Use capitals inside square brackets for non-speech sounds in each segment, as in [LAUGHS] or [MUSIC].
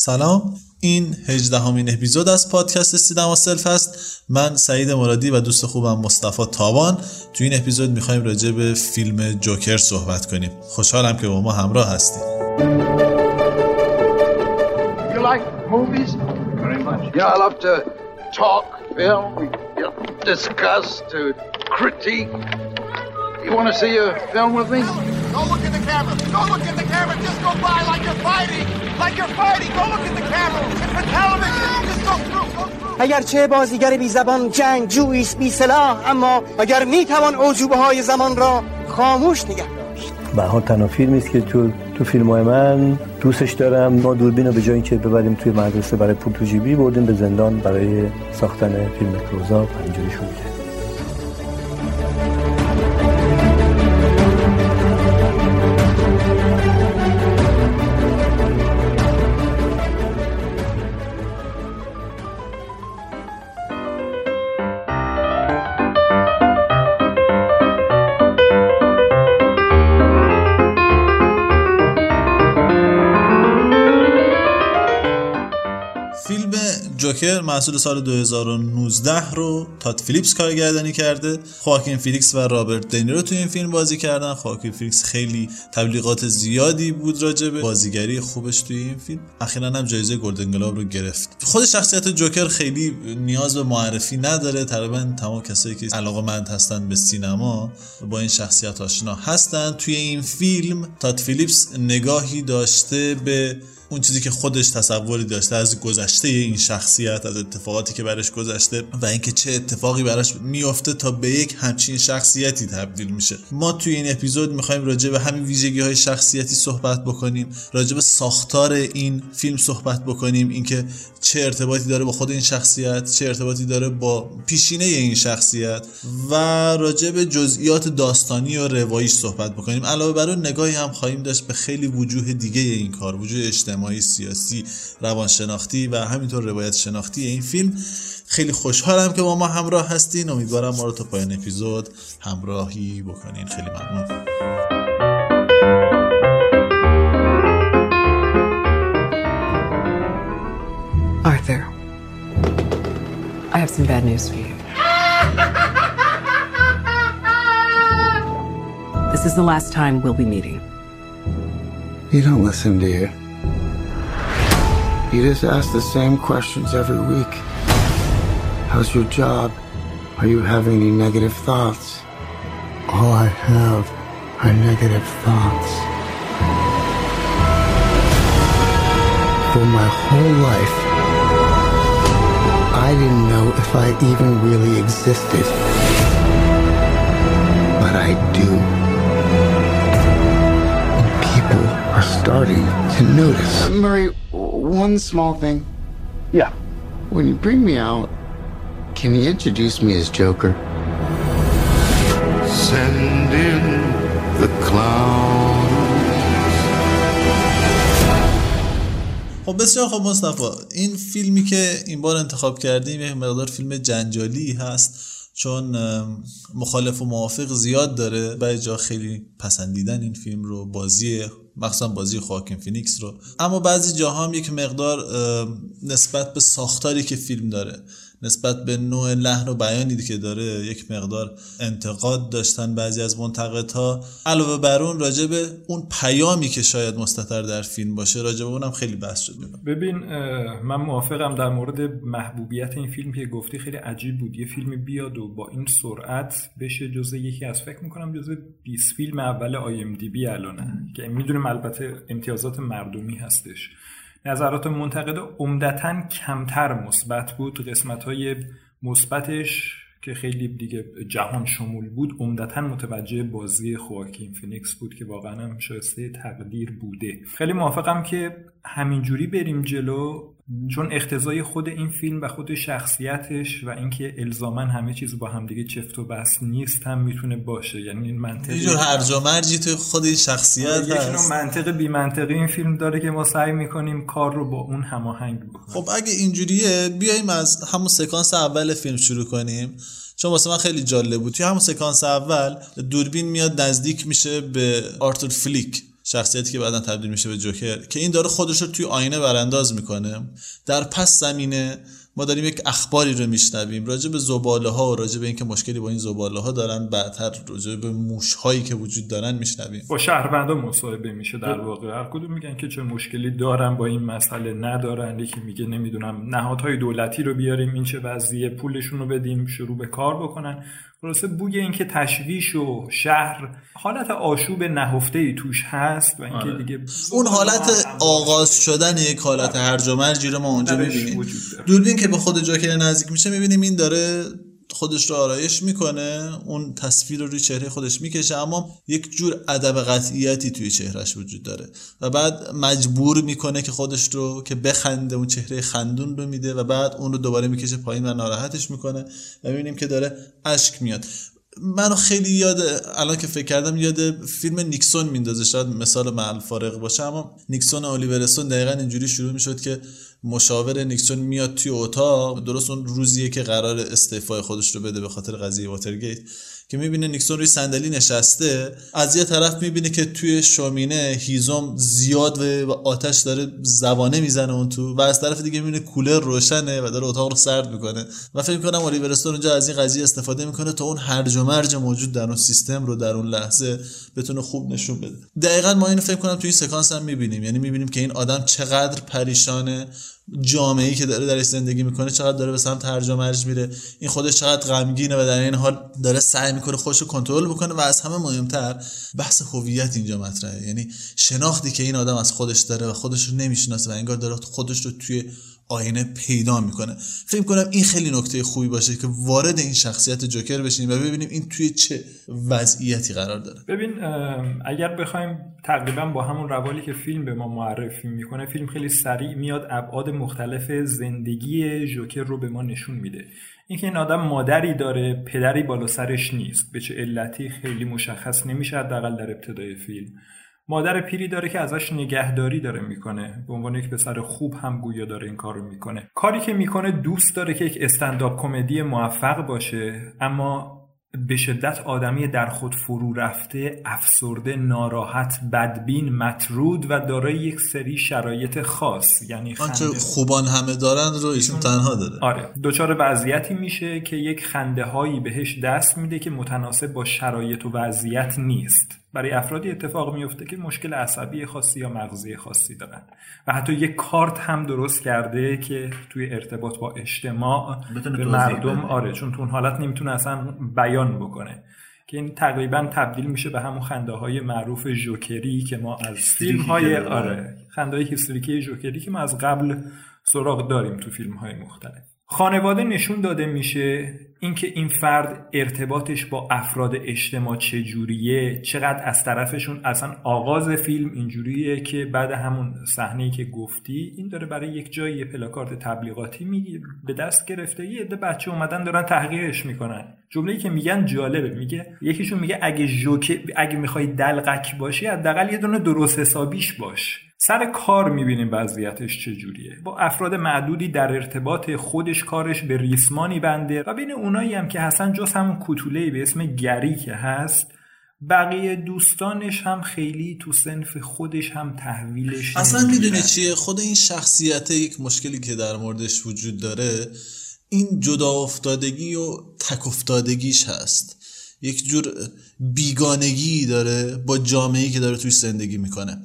سلام. این هجدهمین اپیزود از پادکست سینما سلف است من سعید مرادی و دوست خوبم مصطفی تابان تو این اپیزود می‌خوایم راجع به فیلم جوکر صحبت کنیم. خوشحالم که با ما همراه هستیم You like Don't look at the camera. Don't look at the camera. Just go by like you're fighting. Like you're fighting. Don't look at the camera. It's the television. Just go through. Go through. اگرچه بازیگر بی زبان جنگ جویس بی سلاح اما اگر می توان اوجوبه های زمان را خاموش نگه به ها تنها فیلم است که تو تو فیلم های من دوستش دارم ما دوربین رو به جایی که ببریم توی مدرسه برای پورتو جیبی بردیم به زندان برای ساختن فیلم کروزا پنجوری شده جوکر محصول سال 2019 رو تاد فیلیپس کارگردانی کرده. خواکین فینیکس و رابرت دنیرو تو این فیلم بازی کردن. خواکین فینیکس خیلی تبلیغات زیادی بود راجع به بازیگری خوبش توی این فیلم. اخیرا هم جایزه گلدن گلوب رو گرفت. خود شخصیت جوکر خیلی نیاز به معرفی نداره. تقریبا تمام کسایی که علاقه‌مند هستن به سینما با این شخصیت آشنا هستن. توی این فیلم تاد فیلیپس نگاهی داشته به اون چیزی که خودش تصوری داشته از گذشته این شخصیت از اتفاقاتی که براش گذشته و اینکه چه اتفاقی براش میفته تا به یک همچین شخصیتی تبدیل میشه. ما توی این اپیزود می‌خوایم راجع به همین ویژگی های شخصیتی صحبت بکنیم راجع به ساختار این فیلم صحبت بکنیم اینکه چه ارتباطی داره با خود این شخصیت چه ارتباطی داره با پیشینه این شخصیت و راجع به جزئیات داستانی و رواییش صحبت بکنیم. علاوه بر اون نگاهی هم خواهیم داشت به خیلی وجوه دیگه این کار وجوه اجتماعی. سیاسی روانشناختی و همینطور روایت شناختی این فیلم خیلی خوشحالم که با ما همراه هستین امیدوارم ما رو تا پایان اپیزود همراهی بکنین خیلی ممنون Arthur, I have some bad news for you. This is the last time we'll be meeting. You don't listen, do you? You just ask the same questions every week. How's your job? Are you having any negative thoughts? All I have are negative thoughts. For my whole life, I didn't know if I even really existed. But I do. And people are starting to notice. Murray, one small thing. Yeah. When you bring me out, can you introduce me as Joker? Send in the clown. خب بسیار خب مصطفی این فیلمی که این بار انتخاب کردیم یک مقدار فیلم جنجالی هست چون مخالف و موافق زیاد داره خیلی جا خیلی پسندیدن این فیلم رو بازی مخصوصا بازی خواکین فینیکس رو. اما بعضی جاها هم یک مقدار نسبت به ساختاری که فیلم داره. نسبت به نوع لحن و بیانی که داره یک مقدار انتقاد داشتن بعضی از منتقدها. علاوه بر اون راجع به اون پیامی که شاید مستتر در فیلم باشه راجع به اونم خیلی بحث شد. ببین من موافقم در مورد محبوبیت این فیلم که گفتی خیلی عجیب بود. یه فیلم بیاد و با این سرعت بشه جزء یکی از فکر می‌کنم جزء 20 فیلم اول IMDb الانه که می‌دونیم البته امتیازات مردمی هستش. نظرات منتقد عمدتا کمتر مثبت بود. قسمت های مثبتش که خیلی دیگه جهان شمول بود عمدتا متوجه بازی خواکین فینیکس بود که واقعا هم شایسته تقدیر بوده. خیلی موافقم که همینجوری بریم جلو. چون اختزای خود این فیلم و خود شخصیتش و اینکه الزاما همه چیز با همدیگه چفت و بس نیست هم می‌تونه باشه. یعنی این منطقی یه جور هرج و مرجی تو خود این شخصیت هست. منطق بی منطقی این فیلم داره که ما سعی می‌کنیم کار رو با اون هماهنگ بکنیم. خب اگه اینجوریه بیایم از همون سکانس اول فیلم شروع کنیم. چون واسه من خیلی جالب بود. توی همون سکانس اول دوربین میاد نزدیک میشه به آرتور فلیک. شخصیتی که بعدا تبدیل میشه به جوکر که این داره خودش رو توی آینه برانداز می‌کنه. در پس زمینه ما داریم یک اخباری رو میشنویم راجع به زباله ها و راجع به اینکه مشکلی با این زباله ها دارن بعدتر راجع به موش هایی که وجود دارن میشنویم. با شهروندا مصاحبه میشه در واقع. هر کدوم میگن که چه مشکلی دارن با این مسئله ندارن. یکی میگه نمی‌دونم نهادهای دولتی رو بیاریم این چه وضعیه پولشون رو بدیم شروع به کار بکنن. خلاصه بوی اینکه تشویش و شهر حالت آشوب نهفته ای توش هست و اینکه آره. دیگه اون حالت آغاز شدن یک حالت هرج و مرجی رو ما اونجا می‌بینیم. دوربین که به خود جوکر نزدیک میشه می‌بینیم این داره خودش رو آرایش می‌کنه اون تصویر رو روی چهره خودش می‌کشه اما یک جور ادب قطعیتی توی چهرهش وجود داره. و بعد مجبور می‌کنه که خودش رو که بخنده اون چهره خندون رو میده و بعد اون رو دوباره می‌کشه پایین و ناراحتش می‌کنه. و می‌بینیم که داره اشک میاد. منو خیلی یاد الان که فکر کردم یاد فیلم نیکسون میندازه شاید مثال محل فارق باشه اما نیکسون الیور استون دقیقا اینجوری شروع می‌شد که مشاور نیکسون میاد توی اتاق درست اون روزیه که قرار استعفای خودش رو بده به خاطر قضیه واترگیت. که می‌بینه نیکسون روی صندلی نشسته از یه طرف می‌بینه که توی شومینه هیزم زیاد و آتش داره زبانه می‌زنه اون تو و از طرف دیگه می‌بینه کولر روشنه و داره اتاق رو سرد می‌کنه. و فکر می‌کنم الیور اونجا از این قضیه استفاده می‌کنه تا اون هرج و مرج موجود در اون سیستم رو در اون لحظه بتونه خوب نشون بده. دقیقا ما اینو فکر کنم توی سکانس هم می‌بینیم. یعنی می‌بینیم که این آدم چقدر پریشانه جامعه ای که داره درش زندگی می‌کنه چقدر داره به سمت هرج مرج میره. این خودش چقدر غمگینه و در این حال داره سعی می‌کنه خودش کنترل بکنه و از همه مهمتر بحث هویت اینجا مطرحه. یعنی شناختی که این آدم از خودش داره و خودش رو نمی‌شناسه و انگار داره خودش رو توی آینه پیدا می‌کنه. فکر کنم این خیلی نکته خوبی باشه که وارد این شخصیت جوکر بشیم و ببینیم این توی چه وضعیتی قرار داره. ببین اگر بخوایم تقریبا با همون روالی که فیلم به ما معرفی می‌کنه فیلم خیلی سریع میاد ابعاد مختلف زندگی جوکر رو به ما نشون میده. اینکه این آدم مادری داره پدری بالا سرش نیست به چه علتی خیلی مشخص نمیشه حداقل در ابتدای فیلم. مادر پیری داره که ازش نگهداری داره می‌کنه. به عنوان یک پسر خوب هم گویا داره این کار رو می‌کنه. کاری که می‌کنه دوست داره که یک استنداپ کمدی موفق باشه اما به شدت آدمی در خود فرو رفته افسرده ناراحت بدبین مطرود و دارای یک سری شرایط خاص یعنی آنچه خنده. خوبان همه دارن رو ایشون تنها داره. آره. دچار وضعیتی میشه که یک خنده هایی بهش دست میده که متناسب با شرایط و وضعیت نیست. برای افرادی اتفاق میفته که مشکل عصبی خاصی یا مغزی خاصی دارن و حتی یک کارت هم درست کرده که توی ارتباط با اجتماع به مردم بده. آره چون تو اون حالت نمی‌تونه اصلا بیان بکنه که این تقریبا تبدیل میشه به همون خنده های معروف جوکری که ما از فیلم های. آره خنده های هیستریکی جوکری که ما از قبل سراغ داریم تو فیلم های مختلف خانواده نشون داده میشه اینکه این فرد ارتباطش با افراد اجتماع چجوریه چقدر از طرفشون اصلا آغاز فیلم اینجوریه که بعد همون صحنه که گفتی این داره برای یک جایی یه پلاکارد تبلیغاتی می به دست گرفته یه عده بچه اومدن دارن تحقیرش می‌کنن. جمله‌ای که میگن جالبه میگه یکیشون میگه اگه جوکه اگه می‌خوای دلقک باشی حداقل یه دونه درست حسابیش باش. سر کار می‌بینیم وضعیتش چجوریه. با افراد معدودی در ارتباط خودش کارش به ریسمانی بنده و بین اونایی هم که حسن جز همون کوتوله به اسم گری که هست بقیه دوستانش هم خیلی تو سنف خودش هم تحویلش اصلا. می‌دونی چیه؟ خود این شخصیت یک مشکلی که در موردش وجود داره این جدا افتادگی و تک افتادگیش هست. یک جور بیگانگی داره با جامعه‌ای که داره توی زندگی می‌کنه.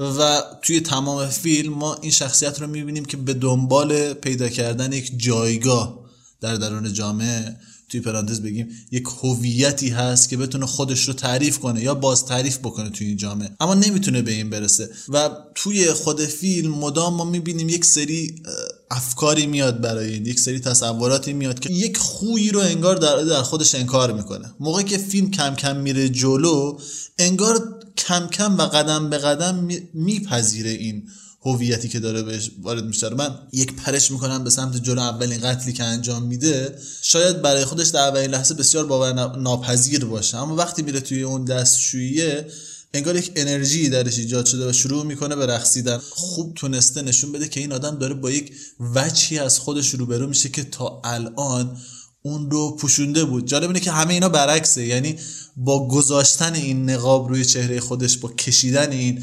و توی تمام فیلم ما این شخصیت رو می‌بینیم که به دنبال پیدا کردن یک جایگاه در درون جامعه توی پرانتز بگیم یک هویتی هست که بتونه خودش رو تعریف کنه یا باز تعریف بکنه توی این جامعه. اما نمی‌تونه به این برسه و توی خود فیلم مدام ما می‌بینیم یک سری افکاری میاد برای این یک سری تصوراتی میاد که یک خویی رو انگار در, در خودش انکار می‌کنه. موقعی که فیلم کم کم میره جلو انگار کم کم و قدم به قدم می- میپذیره این هویتی که داره بهش وارد میشه. من یک پرش می‌کنم به سمت جلو اولین قتلی که انجام میده. شاید برای خودش در اولین لحظه بسیار باور نا- ناپذیر باشه. اما وقتی میره توی اون دستشوییه انگار یک انرژی درش ایجاد شده و شروع می‌کنه به رقصیدن. خوب تونسته نشون بده که این آدم داره با یک وجهی از خودش روبرو میشه که تا الان اون رو پوشونده بود. جالب اینه که همه اینا برعکسه. یعنی با گذاشتن این نقاب روی چهره خودش با کشیدن این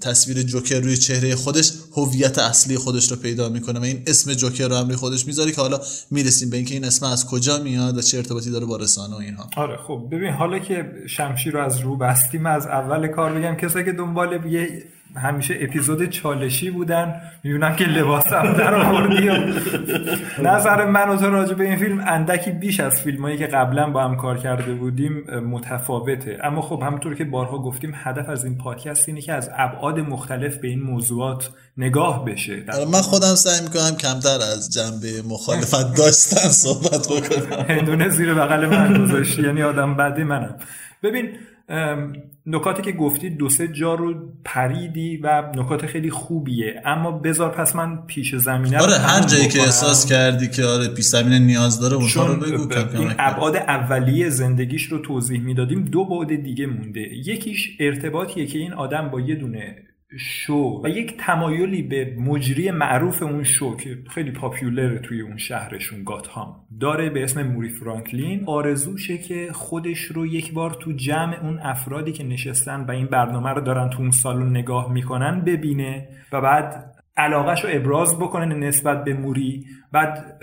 تصویر جوکر روی چهره خودش هویت اصلی خودش رو پیدا می‌کنه و این اسم جوکر رو هم روی خودش می‌ذاره که حالا می‌رسیم به اینکه این اسم از کجا میاد و چه ارتباطی داره با رسانه و اینها. آره خب. ببین حالا که شمشیر رو از رو بستیم از اول کار بگم کسایی که دنبال یه همیشه اپیزود چالشی بودن می‌بینم که لباسم در آوردی نظر من و تو راجع به این فیلم اندکی بیش از فیلمایی که قبلا با هم کار کرده بودیم متفاوته. اما خب همونطور که بارها گفتیم هدف از این پادکست اینه که از ابعاد مختلف به این موضوعات نگاه بشه. من خودم سعی می‌کنم کمتر از جنبه مخالفت داشتن صحبت بکنم. هندونه زیر بغل من گذاشتی یعنی آدم بعدی منم. ببین نکاتی که گفتی دو سه جا رو پریدی و نکات خیلی خوبیه. اما بذار پس من پیش زمینه آره هر جایی که احساس کردی که آره پیش زمینه نیاز داره اونها رو بگو این ابعاد اولیه زندگیش رو توضیح می‌دادیم. دو بعد دیگه مونده. یکیش ارتباطیه که این آدم با یه دونه شو و یک تمایلی به مجری معروف اون شو که خیلی پاپیولر توی اون شهرشون گاتهام. داره به اسم موری فرانکلین. آرزوشه که خودش رو یک بار تو جمع اون افرادی که نشستن و این برنامه رو دارن تو اون سالن نگاه می‌کنن ببینه و بعد علاقهش رو ابراز بکنه نسبت به موری. بعد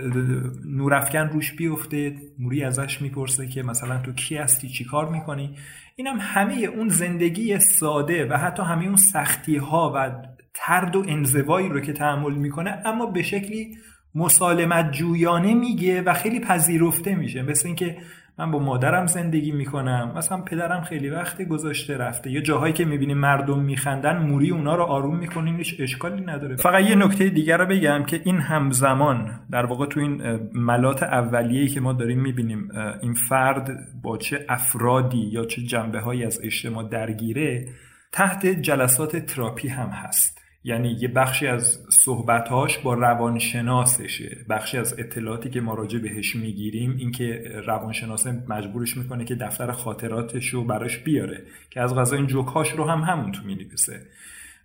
نورافکن روش بیفته موری ازش می‌پرسه که مثلا تو کی هستی؟ چی کار می‌کنی؟ اینم همه اون زندگی ساده و حتی همه اون سختی ها و ترد و انزوایی رو که تحمل می‌کنه اما به شکلی مسالمت جویانه میگه و خیلی پذیرفته میشه. مثل اینکه من با مادرم زندگی می‌کنم. مثلا پدرم خیلی وقت گذاشته رفته. یا جاهایی که می‌بینیم مردم میخندن موری اونا رو آروم می‌کنیم هیچ اشکالی نداره. فقط یه نکته دیگر رو بگم که این همزمان در واقع تو این ملات اولیه‌ای که ما داریم می‌بینیم این فرد با چه افرادی یا چه جنبه هایی از اجتماع درگیره تحت جلسات تراپی هم هست. یعنی یه بخشی از صحبتهاش با روانشناسشه. بخشی از اطلاعاتی که ما راجع بهش می‌گیریم اینکه روانشناس مجبورش می‌کنه که دفتر خاطراتش رو براش بیاره که از غذا این جوکاش رو هم همون تو می‌نویسه.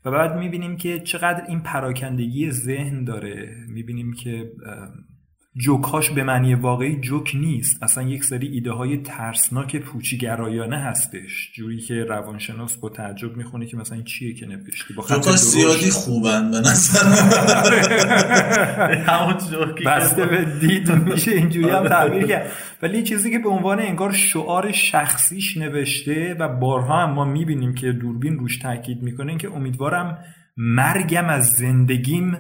و بعد می‌بینیم که چقدر این پراکندگی ذهن داره. می‌بینیم که جوکاش به معنی واقعی جوک نیست. اصلا یک سری ایده های ترسناک پوچیگرایانه هستش. جوری که روانشناس با تعجب می‌خونه که مثلا این چیه که نوشتی با جوکاش زیادی خوبن به نظر [LAUGHS] بسته به دید میشه اینجوری هم تعبیر کرد. ولی چیزی که به عنوان انگار شعار شخصیش نوشته و بارها هم ما می‌بینیم که دوربین روش تاکید می‌کنه که امیدوارم مرگم از زندگیم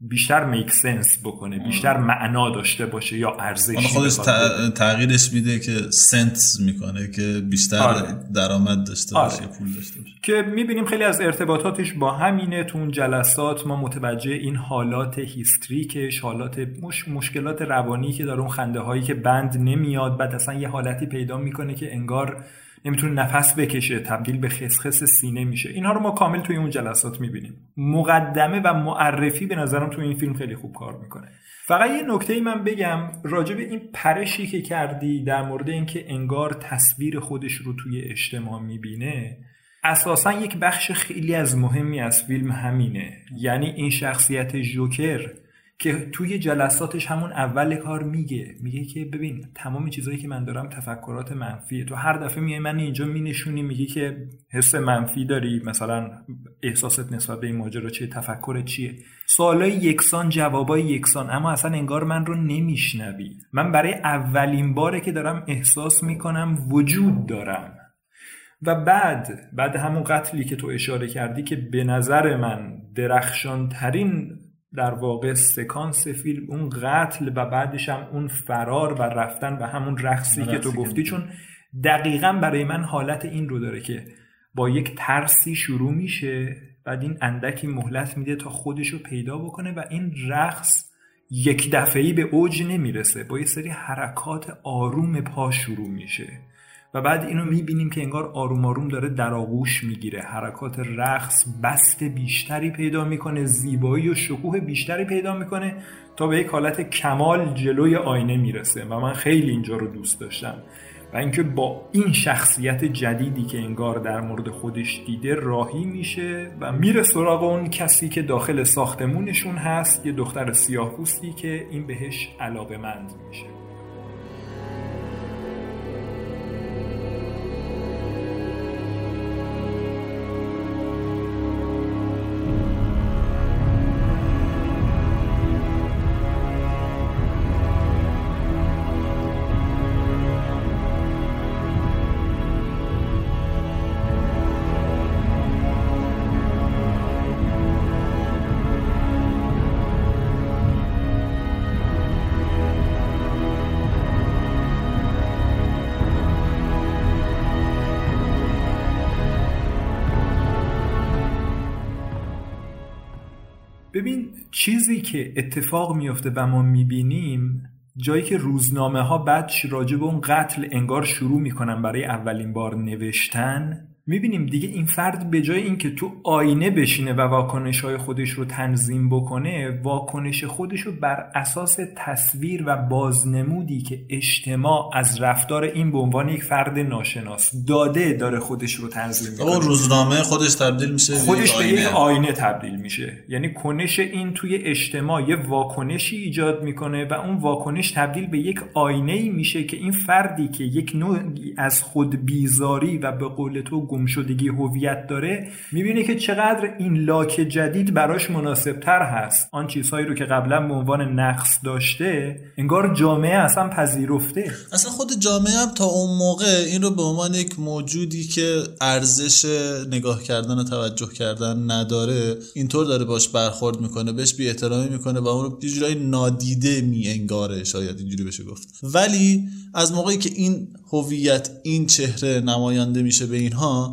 بیشتر میک سنس بکنه بیشتر معنا داشته باشه یا ارزش خودش تغییرش میده که سنت می‌کنه که بیشتر آره. درآمد داشته باشه آره. پول داشته باشه. که می‌بینیم خیلی از ارتباطاتش با همینه تو اون جلسات. ما متوجه این حالات هیستریکش حالات مش... مشکلات روانی که داره اون خنده هایی که بند نمیاد بعد اصلا یه حالتی پیدا می‌کنه که انگار نمی‌تونه نفس بکشه تبدیل به خسخس سینه میشه. اینها رو ما کامل توی اون جلسات می‌بینیم. مقدمه و معرفی به نظرم توی این فیلم خیلی خوب کار می‌کنه. فقط یه نکته ای من بگم راجع به این پرشی که کردی در مورد اینکه انگار تصویر خودش رو توی اجتماع می‌بینه اساسا یک بخش خیلی از مهمی از فیلم همینه. یعنی این شخصیت جوکر که توی جلساتش همون اول کار میگه. میگه که ببین تمام چیزهایی که من دارم تفکرات منفیه. تو هر دفعه میای من اینجا مینشونی میگی که حس منفی داری مثلا احساست نسبت به این ماجرا چیه تفکر چیه؟ سوالای یکسان جوابای یکسان. اما اصلا انگار من رو نمیشنوی. من برای اولین باره که دارم احساس می‌کنم وجود دارم. و بعد بعد همون قتلی که تو اشاره کردی که به نظر من درخشان ترین در واقع سکانس فیلم اون قتل و بعدش هم اون فرار و رفتن و همون رقصی که تو گفتی چون دقیقا برای من حالت این رو داره که با یک ترسی شروع میشه بعد این اندکی مهلت میده تا خودش رو پیدا بکنه و این رقص یک دفعی به اوج نمی‌رسه. با یه سری حرکات آروم پا شروع میشه. و بعد اینو می‌بینیم که انگار آروم آروم داره در آغوش می‌گیره. حرکات رقص بست بیشتری پیدا می‌کنه زیبایی و شکوه بیشتری پیدا می‌کنه تا به یک حالت کمال جلوی آینه می‌رسه و من خیلی اینجا رو دوست داشتم. و اینکه با این شخصیت جدیدی که انگار در مورد خودش دیده راهی میشه و میره سراغ اون کسی که داخل ساختمونشون هست یه دختر سیاه که این بهش علاقه مند میشه. ببین چیزی که اتفاق میفته و ما می‌بینیم جایی که روزنامه ها بعد راجع اون قتل انگار شروع می‌کنن برای اولین بار نوشتن می‌بینیم دیگه این فرد به جای اینکه تو آینه بشینه و واکنش های خودش رو تنظیم بکنه واکنش خودش رو بر اساس تصویر و بازنمودی که اجتماع از رفتار این به عنوان یک فرد ناشناس داده داره خودش رو تنظیم می‌کنه روزنامه خودش تبدیل میشه به خودش به یک آینه. تبدیل میشه یعنی کنش این توی اجتماع یه واکنشی ایجاد می‌کنه و اون واکنش تبدیل به یک آینه ای میشه که این فردی که یک نوعی از خود بیزاری و به قول تو گمشدگی هویت داره می‌بینه که چقدر این لاک جدید براش مناسب تر هست. آن چیزهایی رو که قبلا به عنوان نقص داشته انگار جامعه اصلا پذیرفته. اصلا خود جامعه هم تا اون موقع این رو به عنوان یک موجودی که ارزش نگاه کردن و توجه کردن نداره اینطور داره باش برخورد می‌کنه بهش بی احترامی می‌کنه و اون رو یه جورایی نادیده می انگاره شاید اینجوری بشه گفت. ولی از موقعی که این هویت این چهره نماینده میشه به اینها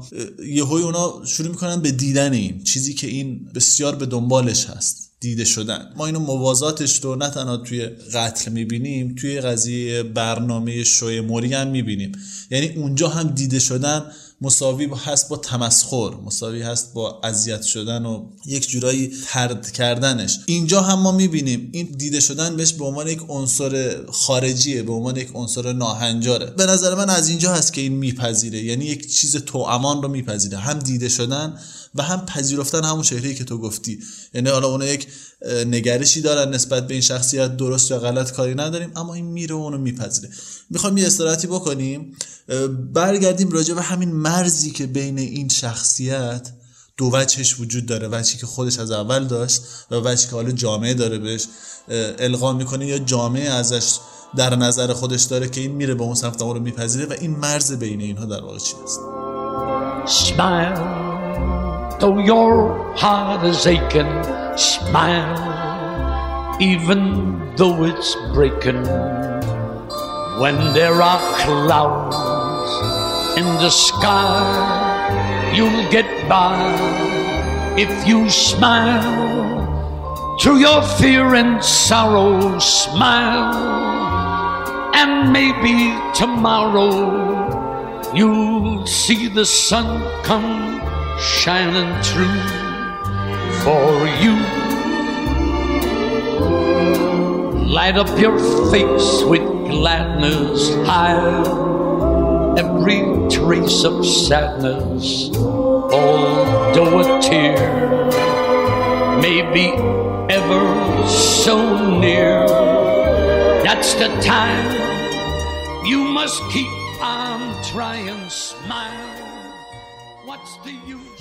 یهوی اونا شروع می‌کنن به دیدن این چیزی که این بسیار به دنبالش هست دیده شدن. ما اینو موازاتش رو نه تنها توی قتل می‌بینیم توی قضیه برنامه شوی موری هم می‌بینیم. یعنی اونجا هم دیده شدن مساوی هست با تمسخر مساوی هست با اذیت شدن و یک جورایی ترد کردنش. اینجا هم ما می‌بینیم این دیده شدن بهش به عنوان یک عنصر خارجیه به عنوان یک عنصر ناهنجاره. به نظر من از اینجا هست که این میپذیره یعنی یک چیز توامان رو میپذیره. هم دیده شدن و هم پذیرفتن همون چهره‌ای که تو گفتی. یعنی حالا اونا یک نگرشی دارن نسبت به این شخصیت درست یا غلط کاری نداریم اما این میره و اونو میپذیره. می‌خوایم یه استراحتی بکنیم. برگردیم راجع به همین مرزی که بین این شخصیت دو وجهش وجود داره وجهی که خودش از اول داشت و وجهی که حالا جامعه داره بهش القا می‌کنه یا جامعه ازش در نظر خودش داره که این میره به اون سمت رو میپذیره و این مرز بین اینها در واقع چی Smile, though your heart is aching. Smile, even though it's breaking. When there are clouds in the sky, you'll get by if you smile. Through your fear and sorrow, smile, and maybe tomorrow you'll see the sun come shining through for you. Light up your face with gladness, hide every trace of sadness, although a tear may be ever so near. That's the time you must keep on trying, smile.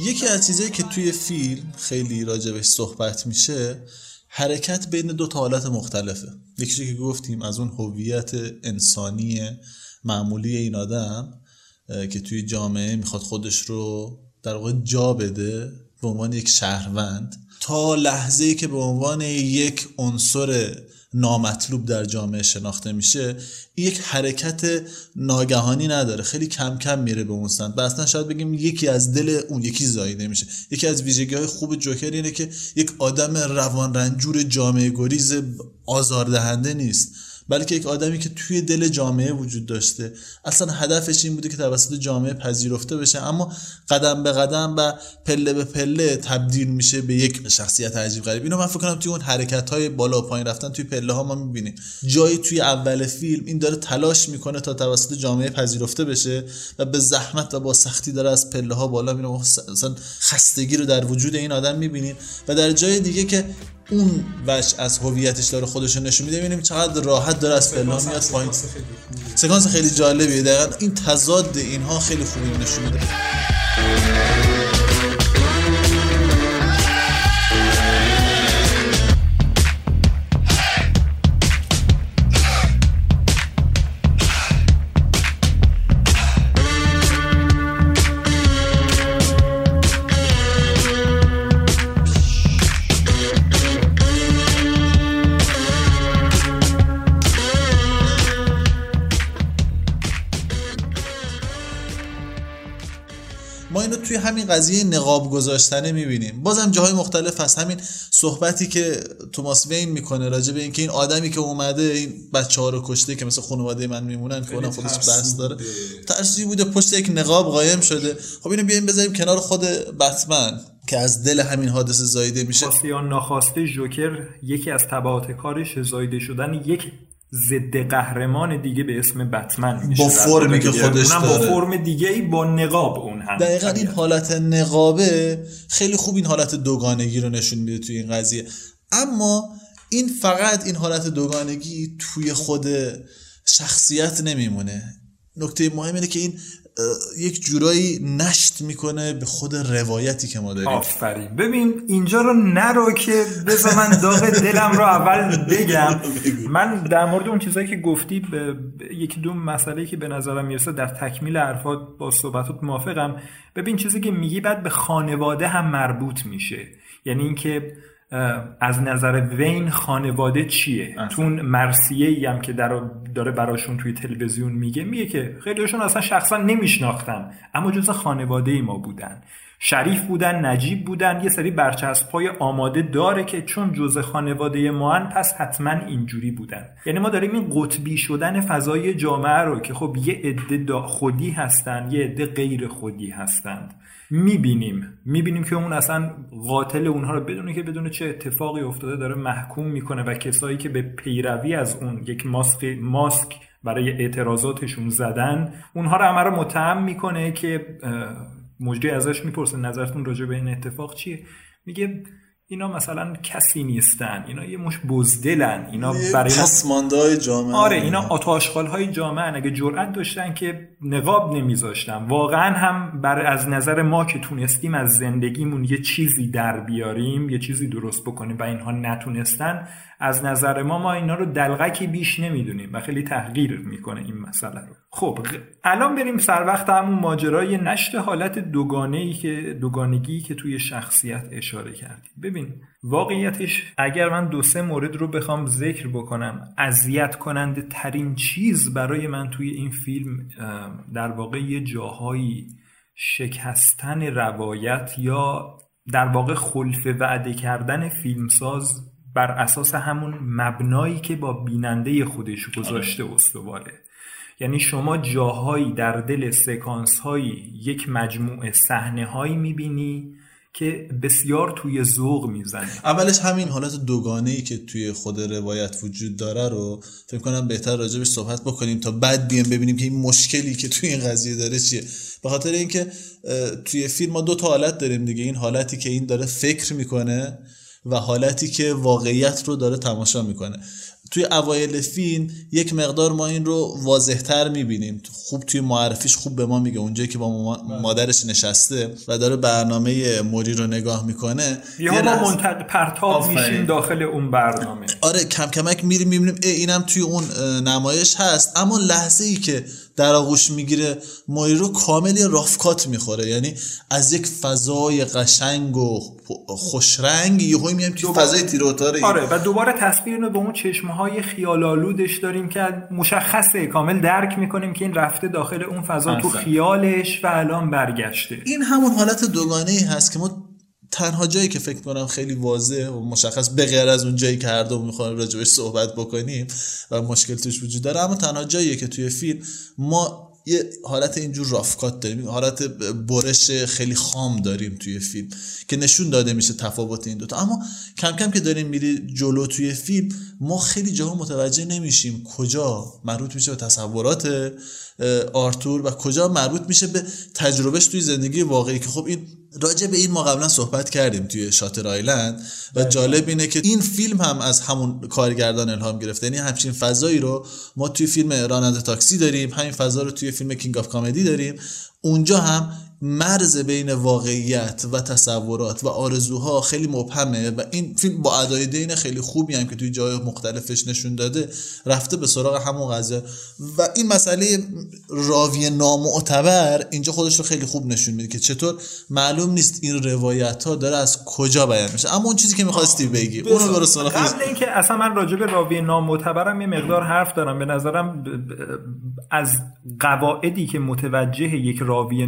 یکی از چیزایی که توی فیلم خیلی راجبش صحبت میشه حرکت بین دو تا حالت مختلفه. یکیشو که گفتیم از اون هویت انسانی معمولی این آدم که توی جامعه می‌خواد خودش رو در واقع جا بده به عنوان یک شهروند تا لحظه ای که به عنوان یک عنصر نامطلوب در جامعه شناخته میشه یک حرکت ناگهانی نداره. خیلی کم کم میره به اون سمت. اصلا شاید بگیم یکی از دل اون یکی زایده میشه. یکی از ویژگی های خوب جوکر اینه که یک آدم روان رنجور جامعه گریز آزاردهنده نیست. بلکه یک آدمی که توی دل جامعه وجود داشته. اصلا هدفش این بوده که توسط جامعه پذیرفته بشه اما قدم به قدم و پله به پله تبدیل میشه به یک شخصیت عجیب غریب. اینو من فکر کنم توی اون حرکت های بالا و پایین رفتن توی پله ها ما می‌بینیم. جایی توی اول فیلم این داره تلاش می‌کنه تا توسط جامعه پذیرفته بشه و به زحمت و با سختی داره از پله ها بالا میره. مثلا خستگی رو در وجود این آدم می‌بینیم و در جای دیگه که اون وجه از هویتش داره خودش رو نشون میده می‌بینیم چقدر راحت داره از پله میاد پایین. سکانس خیلی جالبیه. دقیقا این تضاد اینها خیلی خوبی نشون میده. همین قضیه نقاب گذاشتنه می‌بینیم. بازم جاهای مختلف هست. همین صحبتی که توماس وین می‌کنه راجع به اینکه این آدمی که اومده این بچه ها رو کشته که مثل خانواده من میمونن که اونم خودش بس داره. ترسی بوده پشت یک نقاب قایم شده. خب اینو بیایم بذاریم کنار خود بتمن که از دل همین حادثه زایده میشه. خواسته یا ناخواسته جوکر یکی از تبعات کارش زایده شدن یک ضد قهرمان دیگه به اسم بتمن میشه با فرمی که. خودش اونم با داره. فرم دیگه ای با نقاب اون هم دقیقا این حالت نقابه خیلی خوب این حالت دوگانگی رو نشون میده توی این قضیه اما این فقط این حالت دوگانگی توی خود شخصیت نمیمونه نکته مهم اینه که این یک جورایی نشت می‌کنه به خود روایتی که ما داریم. آفرین. ببین اینجا رو نرو که بذار من داغ دلم رو اول بگم. [LAUGHS] من در مورد اون چیزایی که گفتی به یکی دو مسئله که به نظرم می‌رسه در تکمیل حرفات با صحبتات موافقم. ببین چیزی که میگی بعد به خانواده هم مربوط میشه. یعنی اینکه از نظر وین خانواده چیه؟ تو اون مرسیه ای هم که در داره براشون توی تلویزیون میگه میگه که خیلیشون اصلا شخصا نمیشناختن اما جز خانواده ما بودن. شریف بودن نجیب بودن یه سری برچسب های آماده داره که چون جز خانواده ما پس حتما اینجوری بودن. یعنی ما داریم این قطبی شدن فضای جامعه رو که خب یه عده خودی هستن یه عده غیر خودی هستند. می‌بینیم. می‌بینیم که اون اصلا قاتل اونها رو بدونه که بدون چه اتفاقی افتاده داره محکوم می‌کنه و کسایی که به پیروی از اون یک ماسک ماسک برای اعتراضاتشون زدن اونها رو رو متهم می‌کنه که مجری ازش می‌پرسه نظرتون راجع به این اتفاق چیه؟ میگه اینا مثلا کسی نیستن اینا یه مش بزدلن اینا برای ما پسمانده های جامعه. آره اینا آتاشخال های جامعه اگه جرأت داشتن که نقاب نمیذاشتن واقعا هم بر از نظر ما که تونستیم از زندگیمون یه چیزی در بیاریم یه چیزی درست بکنیم و اینها نتونستن از نظر ما ما اینا رو دلغکی بیش نمی‌دونیم و خیلی تحقیر می‌کنه این مسئله رو. خب الان بریم سر وقت همون ماجرای نشت حالت دوگانه ای که دوگانگی که توی شخصیت اشاره کردیم. ببین واقعیتش اگر من دو سه مورد رو بخوام ذکر بکنم اذیت کننده ترین چیز برای من توی این فیلم در واقع یه جاهایی شکستن روایت یا در واقع خلف وعده کردن فیلمساز بر اساس همون مبنایی که با بیننده خودش گذاشته استواره. یعنی شما جاهایی در دل سکانس هایی یک مجموعه صحنه هایی می‌بینی که بسیار توی ذوق می‌زنه. اولش همین حالت دوگانه ای که توی خود روایت وجود داره رو فکر کنم بهتر راجبش صحبت بکنیم تا بعد بیام ببینیم که این مشکلی که توی این قضیه داره چیه. به خاطر اینکه توی فیلم ما دو تا حالت داریم دیگه. این حالتی که این داره فکر می‌کنه و حالتی که واقعیت رو داره تماشا می‌کنه. توی اوایل فیلم یک مقدار ما این رو واضحتر می‌بینیم. خوب توی معرفیش خوب به ما میگه. اونجایی که با ماما- مادرش نشسته و داره برنامه موری رو نگاه می‌کنه یا ما منتق پرتاب میشیم داخل اون برنامه. آره کم کمک میریم می‌بینیم ای اینم توی اون نمایش هست. اما لحظه ای که در آغوش می‌گیره موری رو کامل یه رافکات می‌خوره. یعنی از یک فضای قشنگ و خوشرنگ یهو میایم توی فضای تیروتار آره و دوباره تصویر رو به اون چشمه های خیالالودش داریم که مشخصه. کامل درک می‌کنیم که این رفته داخل اون فضا تو. خیالش و الان برگشته. این همون حالت دوگانه ای هست که ما تنها جایی که فکر کنم خیلی واضح و مشخص به غیر از اون جایی که هر دو می‌خوایم راجبش صحبت بکنیم و مشکل توش وجود داره اما تنها جاییه که توی فیلم ما یه حالت اینجور رافکات داریم حالت برش خیلی خام داریم توی فیلم که نشون داده میشه تفاوت این دوتا. اما کم کم که داریم میری جلو توی فیلم ما خیلی جاها متوجه نمیشیم کجا مربوط میشه به تصورات آرتور و کجا مربوط میشه به تجربهش توی زندگی واقعی که خب این راجع به این ما قبلا صحبت کردیم توی شاتر آیلند و جالب اینه که این فیلم هم از همون کارگردان الهام گرفته. یعنی همچین فضایی رو ما توی فیلم راننده تاکسی داریم همین فضا رو توی فیلم کینگ آف کامدی داریم. اونجا هم مرز بین واقعیت و تصورات و آرزوها خیلی مبهمه و این فیلم با ادای دین خیلی خوبی هم که توی جای مختلفش نشون داده رفته به سراغ همون قضیه. و این مسئله راوی نامعتبر اینجا خودش رو خیلی خوب نشون میده که چطور معلوم نیست این روایت ها داره از کجا بیان میشه. اما اون چیزی که می‌خواستی بگی اونو برو سراغ قبل اینکه اصلا من راجع به راوی نامعتبرم یه مقدار حرف دارم. به نظرم از قواعدی که متوجه یک راوی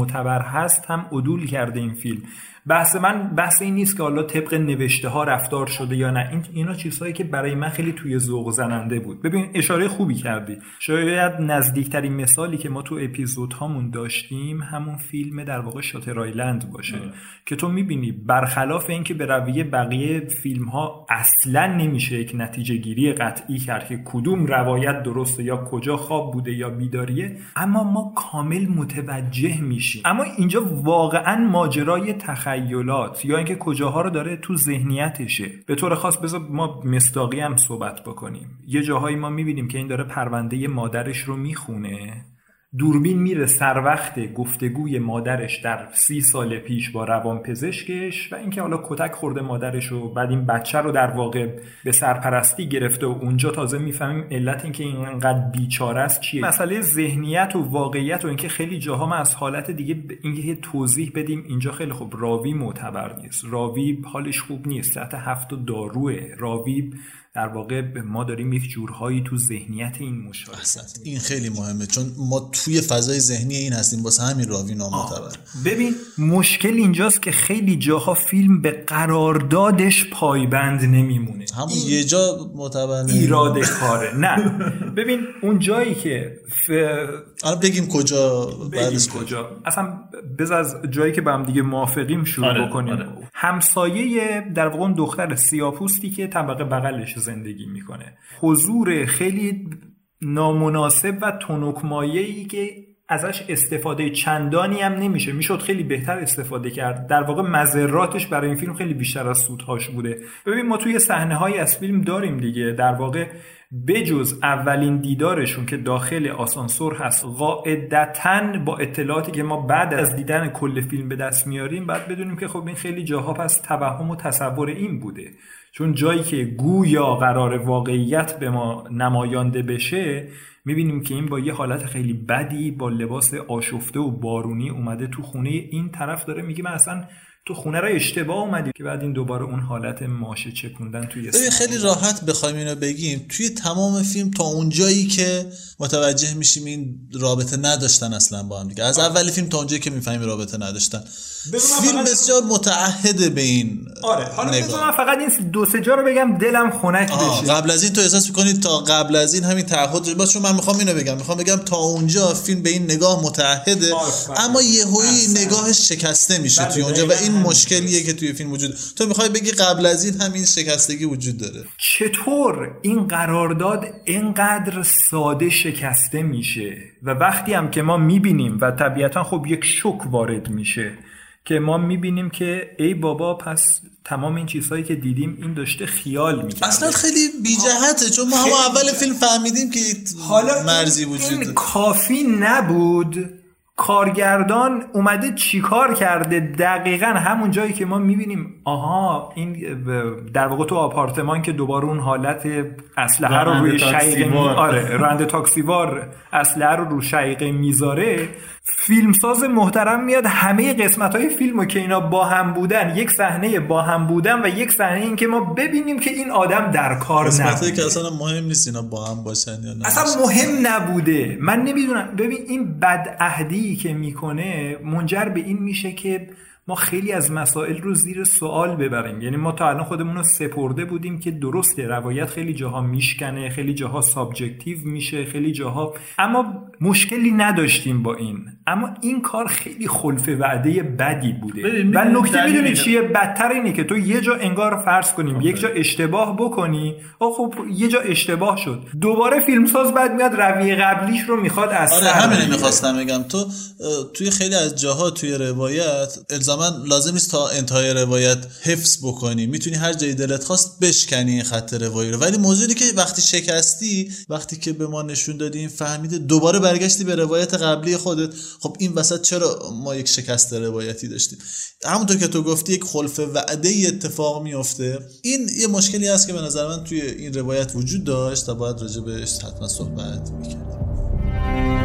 معتبر هست هم عدول کرده این فیلم. بحث من بحث این نیست که حالا طبق نوشته ها رفتار شده یا نه. این اینا چیزهایی که برای من خیلی توی ذوق زننده بود. ببین اشاره خوبی کردی. شاید نزدیکترین مثالی که ما تو اپیزود هامون داشتیم همون فیلم در واقع شاتر آیلند باشه که تو می‌بینی برخلاف اینکه به رویه بقیه فیلم ها اصلا نمیشه یک نتیجه گیری قطعی کرد که کدوم روایت درسته یا کجا خواب بوده یا بیداریه اما ما کامل متوجه میشیم. اما اینجا واقعا ماجرای تخیلات یا اینکه کجاها رو داره تو ذهنیتشه. به طور خاص بذار ما مستاقی هم صحبت بکنیم. یه جاهایی ما می‌بینیم که این داره پرونده مادرش رو می‌خونه. دوربین میره سر وقت گفتگوی مادرش در سی سال پیش با روان پزشکش و اینکه حالا کتک خورده مادرش و بعد این بچه رو در واقع به سرپرستی گرفته و اونجا تازه می‌فهمیم علت اینکه اینقدر بیچاره است چیه. مسئله ذهنیت و واقعیت و اینکه خیلی جاها ما از حالت دیگه اینکه توضیح بدیم اینجا خیلی خوب راوی معتبر نیست. راوی حالش خوب نیست. تحت هفت و داروه. راوی در واقع ما داریم یک جورهایی تو ذهنیت این مشاهده این خیلی مهمه چون ما توی فضای ذهنی این هستیم واسه همین راوی نامعتبر ببین مشکل اینجاست که خیلی جاها فیلم به قراردادش پایبند نمیمونه. همون یه جا معتبر ایراد کاره. [LAUGHS] نه. ببین اون جایی که ف... الان بگیم کجا بگیم کجا. اصلا بذار از جایی که با هم دیگه موافقیم شروع آره، بکنیم. آره. همسایه در واقع اون دختر سیاپوستی که طبقه بغلش زندگی می‌کنه. حضور خیلی نامناسب و تنکمایه‌ای که ازش استفاده چندانی هم نمیشه. می‌شد خیلی بهتر استفاده کرد. در واقع مذراتش برای این فیلم خیلی بیشتر از سودهاش بوده. ببین ما توی صحنه های از فیلم داریم دیگه. در واقع بجز اولین دیدارشون که داخل آسانسور هست قاعدتا با اطلاعاتی که ما بعد از دیدن کل فیلم به دست میاریم بعد بدونیم که خب این خیلی جاها پس توهم و تصور این بوده. چون جایی که گویا قرار واقعیت به ما نمایانده بشه می‌بینیم که این با یه حالت خیلی بدی با لباس آشفته و بارونی اومده تو خونه. این طرف داره میگه من اصلا تو خونه را اشتباه اومدی. که بعد این دوباره اون حالت ماشه چکوندن توی ببین خیلی راحت بخوایم اینو بگیم. توی تمام فیلم تا اونجایی که متوجه میشیم این رابطه نداشتن اصلا با هم دیگه. از اول فیلم تا اونجایی که می‌فهمیم رابطه نداشتن. فیلم بسیار متعهد به این آره حالا من فقط این دو سه جا رو بگم دلم خنک بشه. قبل از این تو احساس می‌کنی تا قبل از این همین تعهد باز چون من می‌خوام اینو بگم می‌خوام بگم تا اونجا فیلم به این نگاه متعهده اما یهویی نگاهش شکسته میشه توی اونجا و این مشکلیه که توی فیلم وجود تو می‌خوای بگی قبل از این همین شکستگی وجود داره. چطور این قرارداد اینقدر ساده شکسته میشه؟ و وقتی هم که ما می‌بینیم و طبیعتا خب یک شک وارد میشه که ما می‌بینیم که ای بابا پس تمام این چیزهایی که دیدیم این داشته خیال می‌کرده. اصلا خیلی بیجهته چون ما هم اول فیلم فهمیدیم که حالا مرزی وجود این کافی نبود کارگردان اومده چیکار کرده؟ دقیقا همون جایی که ما می‌بینیم. آها این در واقع تو آپارتمان که دوباره اون حالت اسلحه رو روی شقیقه می... آره راننده تاکسی‌وار اسلحه رو رو شقیقه می‌ذاره. فیلمساز محترم میاد. همه قسمت های فیلم که اینا با هم بودن یک صحنه با هم بودن و یک صحنه این که ما ببینیم که این آدم در کار نبوده که اصلا مهم نیست اینا با هم باشن یا نه. اصلا مهم نبوده. من نمی‌دونم. ببین این بدعهدی که می‌کنه منجر به این میشه که ما خیلی از مسائل رو زیر سوال ببریم. یعنی ما تا الان خودمون رو سپرده بودیم که درسته روایت خیلی جاها میشکنه خیلی جاها subjective میشه خیلی جاها اما مشکلی نداشتیم با این. اما این کار خیلی خلف وعده بدی بوده. و نکته می‌دونی چیه؟ بدتر اینه که تو یه جا انگار فرض کنیم یک جا اشتباه بکنی او خب یه جا اشتباه شد. دوباره فیلمساز بعد میاد رویه قبلیش رو می‌خواد از آره همین می‌خواستم بگم. تو توی خیلی از جاها توی روایت الزاما لازم نیست تا انتهای روایت حفظ بکنی. می‌تونی هر جایی دلت خواست بشکنی این خط روایی رو. ولی موضوعی که وقتی شکستی وقتی که به ما نشون دادی این فهمیده دوباره برگشتی به روایت قبلی خودت. خب این وسط چرا ما یک شکست روایتی داشتیم؟ همونطور که تو گفتی یک خلف وعده ای اتفاق میفته این یه مشکلی هست که به نظر من توی این روایت وجود داشت و باید راجع بهش حتما صحبت می‌کردیم.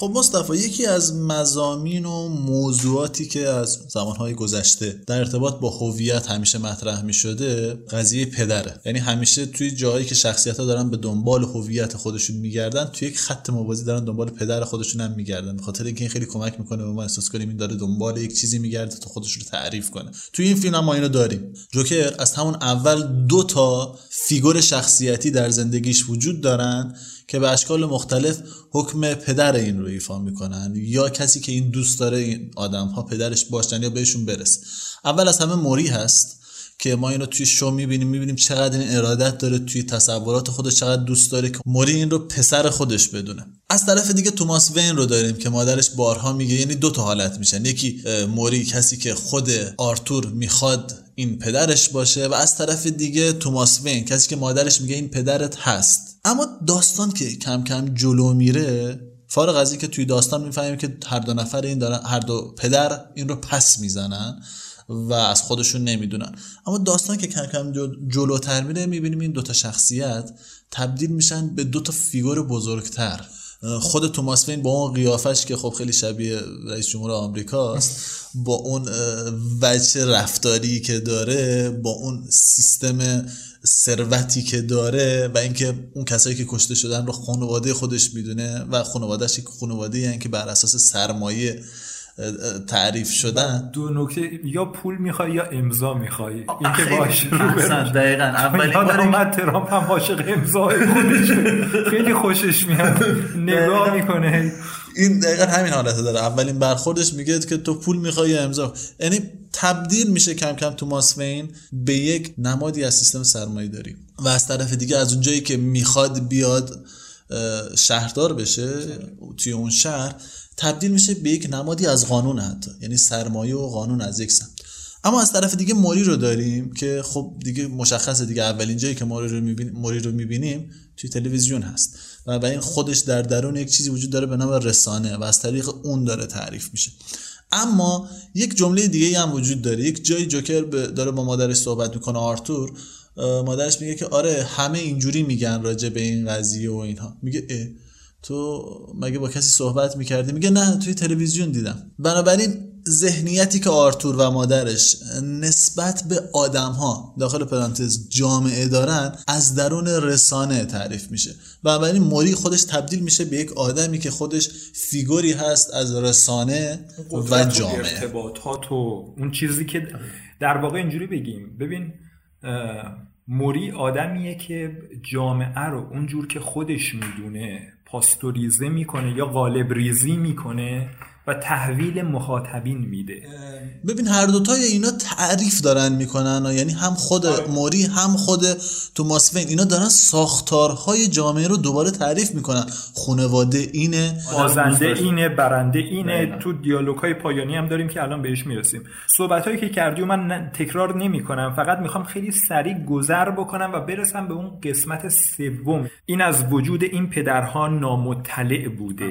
خب مصطفی یکی از مزامین و موضوعاتی که از زمانهای گذشته در ارتباط با هویت همیشه مطرح می شده قضیه پدره. یعنی همیشه توی جایی که شخصیت ها دارن به دنبال هویت خودشون میگردن توی یک خط موازی دارن دنبال پدر خودشون هم میگردن. به خاطر اینکه این خیلی کمک می‌کنه به ما احساس کنیم این داره دنبال یک چیزی میگرده تا خودش رو تعریف کنه. توی این فیلم هم ما اینو داریم. جوکر از همون اول دو تا فیگور شخصیتی در زندگیش وجود دارن که به اشکال مختلف حکم پدر این رو ایفا می‌کنن یا کسی که این دوست داره این آدم ها پدرش باشن یا بهشون برس اول از همه موری هست که ما اینو توی شو می‌بینیم می‌بینیم چقدر این ارادت داره توی تصورات خودش چقدر دوست داره که موری این رو پسر خودش بدونه. از طرف دیگه توماس وین رو داریم که مادرش بارها میگه یعنی دو تا حالت میشن یکی موری کسی که خود آرتور می‌خواد این پدرش باشه و از طرف دیگه توماس وین کسی که مادرش میگه این پدرت هست. اما داستان که کم کم جلو میره فارغ از که توی داستان می‌فهمیم که هر دو نفر این دارن هر دو پدر این رو پس می‌زنن و از خودشون نمی‌دونن. اما داستان که کم کم جلوتر میره می‌بینیم این دوتا شخصیت تبدیل میشن به دوتا فیگور بزرگتر. خود توماس وین با اون قیافش که خب خیلی شبیه رئیس جمهور آمریکاست با اون وجه رفتاری که داره با اون سیستم ثروتی که داره و اینکه اون کسایی که کشته شدن رو خانواده خودش می‌دونه و خانوادهش یک خانواده یعنی که بر اساس سرمایه تعریف شدن. دو نکته یا پول می‌خوای یا امضا می‌خوای. این که باشه دقیقا. [LAUGHS] اولین بار اومد ترامپ هم عاشق امضا خودش خیلی خوشش میاد. نگاه می‌کنه. این دقیقا همین حالت داره. اولین برخوردش میگه که تو پول می‌خوای یا امضا؟ یعنی تبدیل میشه کم کم توماس وین به یک نمادی از سیستم سرمایه داری. و از طرف دیگه از اونجایی که می‌خواد بیاد شهردار بشه توی اون شهر تبدیل میشه به یک نمادی از قانون حتی. یعنی سرمایه و قانون از یک سمت. اما از طرف دیگه موری رو داریم که خب دیگه مشخصه دیگه اولین جایی که موری رو می‌بینیم موری رو می‌بینیم توی تلویزیون هست. و این خودش در درون یک چیزی وجود داره به نام رسانه و از طریق اون داره تعریف میشه. اما یک جمله دیگه هم وجود داره. یک جایی جوکر داره با مادرش صحبت می‌کنه آرتور. مادرش میگه که آره همه اینجوری میگن راجع به این قضیه و اینها. میگه اه تو مگه با کسی صحبت می‌کردی؟ میگه نه توی تلویزیون دیدم. بنابراین ذهنیتی که آرتور و مادرش نسبت به آدم ها داخل پرانتز جامعه دارن از درون رسانه تعریف میشه. بنابراین موری خودش تبدیل میشه به یک آدمی که خودش فیگوری هست از رسانه و جامعه. ارتباطات و اون چیزی که در واقع اینجوری بگیم. ببین موری آدمیه که جامعه رو اونجور که خودش می‌دونه پاستوریزه می‌کنه یا غالب ریزی می‌کنه و تحویل مخاطبین میده. ببین هر دوتای اینا تعریف دارن می‌کنن یعنی هم خود موری هم خود توماس وین. اینا دارن ساختارهای جامعه رو دوباره تعریف می‌کنن. خانواده اینه. بازنده اینه برنده اینه. تو دیالوگ های پایانی هم داریم که الان بهش می‌رسیم. صحبت هایی که کردی و من تکرار نمی‌کنم. فقط می‌خوام خیلی سریع گذر بکنم و برسم به اون قسمت سوم. این از وجود این پدرها نامطلع بوده.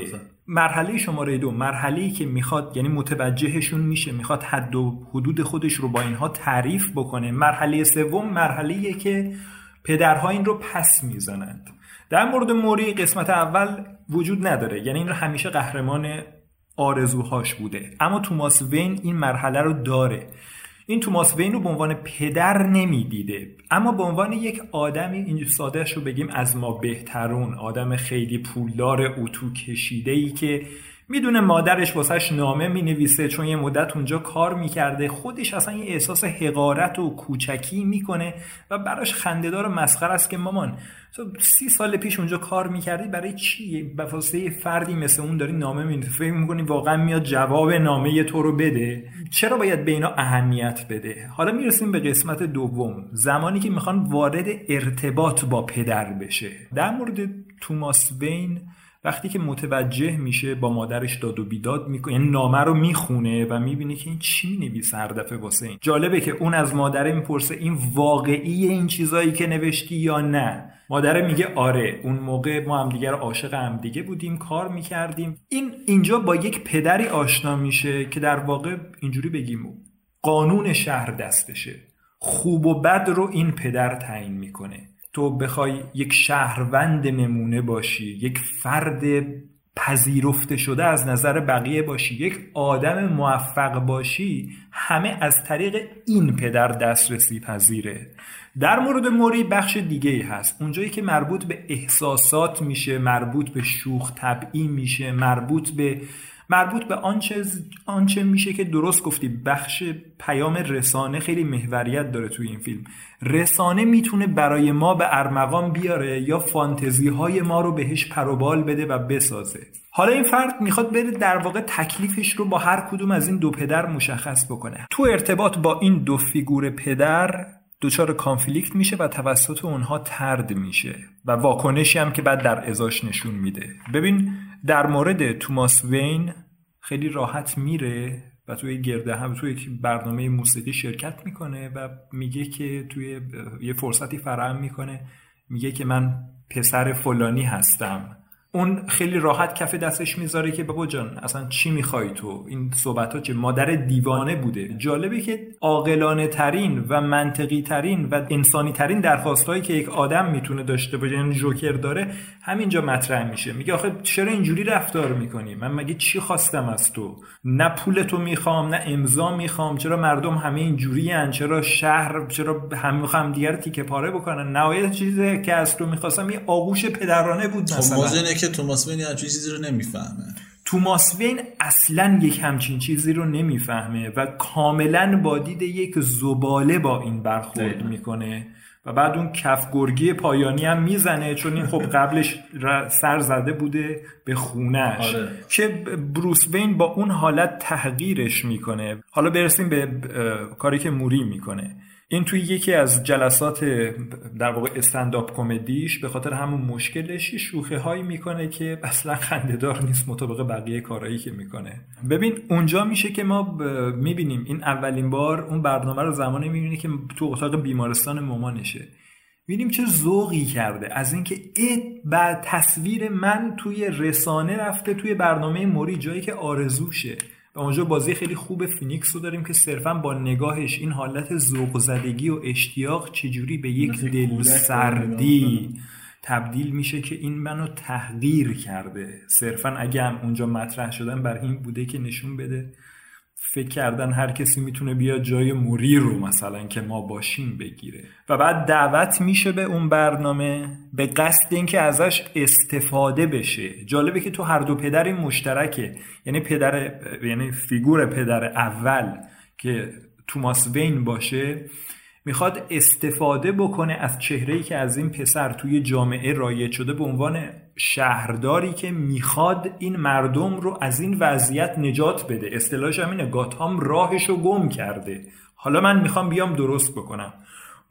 مرحله شماره دو مرحله که می‌خواد یعنی متوجهشون میشه می‌خواد حد و حدود خودش رو با اینها تعریف بکنه. مرحله سوم مرحله که پدرها این رو پس می‌زنند. در مورد موری قسمت اول وجود نداره. یعنی این رو همیشه قهرمان آرزوهاش بوده. اما توماس وین این مرحله رو داره. این توماس وین رو به عنوان پدر نمی‌دیده. اما به عنوان یک آدمی این سادهش رو بگیم از ما بهترون آدم خیلی پولدار اتو کشیده ای که می‌دونه مادرش واسهش نامه می‌نویسه چون یه مدت اونجا کار می‌کرده. خودش اصلا یه احساس حقارت و کوچکی می‌کنه و براش خندهدار و مسخره است که مامان تو سی سال پیش اونجا کار می‌کردی برای چی؟ به واسه فردی مثل اون داری نامه می‌نویسی. فکر می‌کنی واقعا میاد جواب نامه تو رو بده؟ چرا باید به اینا اهمیت بده؟ حالا می‌رسیم به قسمت دوم. زمانی که می‌خوان وارد ارتباط با پدر بشه. در مورد توماس وین وقتی که متوجه میشه با مادرش داد و بیداد می‌کنه یعنی نامه رو می‌خونه و می‌بینه که این چی می‌نویسه هر دفعه واسه این. جالبه که اون از مادره می‌پرسه این واقعی این چیزایی که نوشتی یا نه؟ مادره میگه آره اون موقع ما هم دیگر عاشق هم دیگه بودیم کار می‌کردیم. این اینجا با یک پدری آشنا میشه که در واقع اینجوری بگیم قانون شهر دستشه. خوب و بد رو این پدر تعیین می‌کنه. تو بخوای یک شهروند نمونه باشی یک فرد پذیرفته شده از نظر بقیه باشی یک آدم موفق باشی همه از طریق این پدر دسترسی پذیره. در مورد موری بخش دیگه ای هست. اونجایی که مربوط به احساسات میشه مربوط به شوخ طبعی میشه مربوط به مربوط به آنچه آنچه میشه که درست گفتی بخش پیام رسانه خیلی محوریت داره توی این فیلم. رسانه می‌تونه برای ما به ارمغان بیاره یا فانتزی های ما رو بهش پروبال بده و بسازه. حالا این فرد می‌خواد بره در واقع تکلیفش رو با هر کدوم از این دو پدر مشخص بکنه. تو ارتباط با این دو فیگور پدر دچار conflict میشه و توسط اونها طرد میشه و واکنشی هم که بعد در ازاش نشون میده. ببین در مورد توماس وین خیلی راحت میره و توی گرده هم توی برنامه موسیقی شرکت می‌کنه و میگه که توی یه فرصتی فراهم می‌کنه میگه که من پسر فلانی هستم. اون خیلی راحت کف دستش می‌ذاره که بابا جان اصلا چی می‌خوای تو؟ این صحبت ها چه مادر دیوانه بوده. جالبه که عاقلانه ترین و منطقی ترین و انسانی ترین درخواست هایی که یک آدم می‌تونه داشته باشه یعنی جوکر داره همینجا مطرح میشه. میگه آخه چرا اینجوری رفتار می‌کنی؟ من مگه چی خواستم از تو؟ نه پول تو می‌خوام نه امضا می‌خوام. چرا مردم همه اینجوری هن؟ چرا شهر چرا هم می‌خوام دیگر تیکه پاره بکنن؟ نهایت چیزی که از تو می‌خواستم یه آغوش پدرانه بود خب مثلا. که توماس وین همچین چیزی رو نمی‌فهمه. توماس وین اصلا یک همچین چیزی رو نمی‌فهمه و کاملا با دید یک زباله با این برخورد می‌کنه و بعد اون کف گرگی پایانی هم می‌زنه چون این خب قبلش سر زده بوده به خونش آره. که بروس وین با اون حالت تحقیرش می‌کنه. حالا برسیم به کاری که موری می‌کنه. این توی یکی از جلسات در واقع استنداپ کمدیش به خاطر همون مشکلش شوخه هایی می‌کنه که اصلا خندهدار نیست مطابق بقیه کارهایی که می‌کنه. ببین اونجا میشه که ما می‌بینیم این اولین بار اون برنامه رو زمانی می‌بینی که تو اتاق بیمارستان مامانشه. ببینیم چه ذوقی کرده. از اینکه و تصویر من توی رسانه رفته توی برنامه موری جایی که آرزوشه. و اونجا بازی خیلی خوب فینیکس رو داریم که صرفا با نگاهش این حالت ذوق زدگی و اشتیاق چجوری به یک دل سردی تبدیل میشه که این منو تحقیر کرده. صرفا اگه هم اونجا مطرح شدن بر این بوده که نشون بده. فکر کردن هر کسی می‌تونه بیا جای موری رو مثلا که ما باشیم بگیره. و بعد دعوت میشه به اون برنامه به قصد اینکه ازش استفاده بشه. جالبه که تو هر دو پدر این مشترکه. یعنی پدر یعنی فیگور پدر اول که توماس وین باشه می‌خواد استفاده بکنه از چهره‌ای که از این پسر توی جامعه رایج شده به عنوان شهرداری که می‌خواد این مردم رو از این وضعیت نجات بده. اصطلاحش همینه گاتام راهش رو گم کرده. حالا من می‌خوام بیام درست بکنم.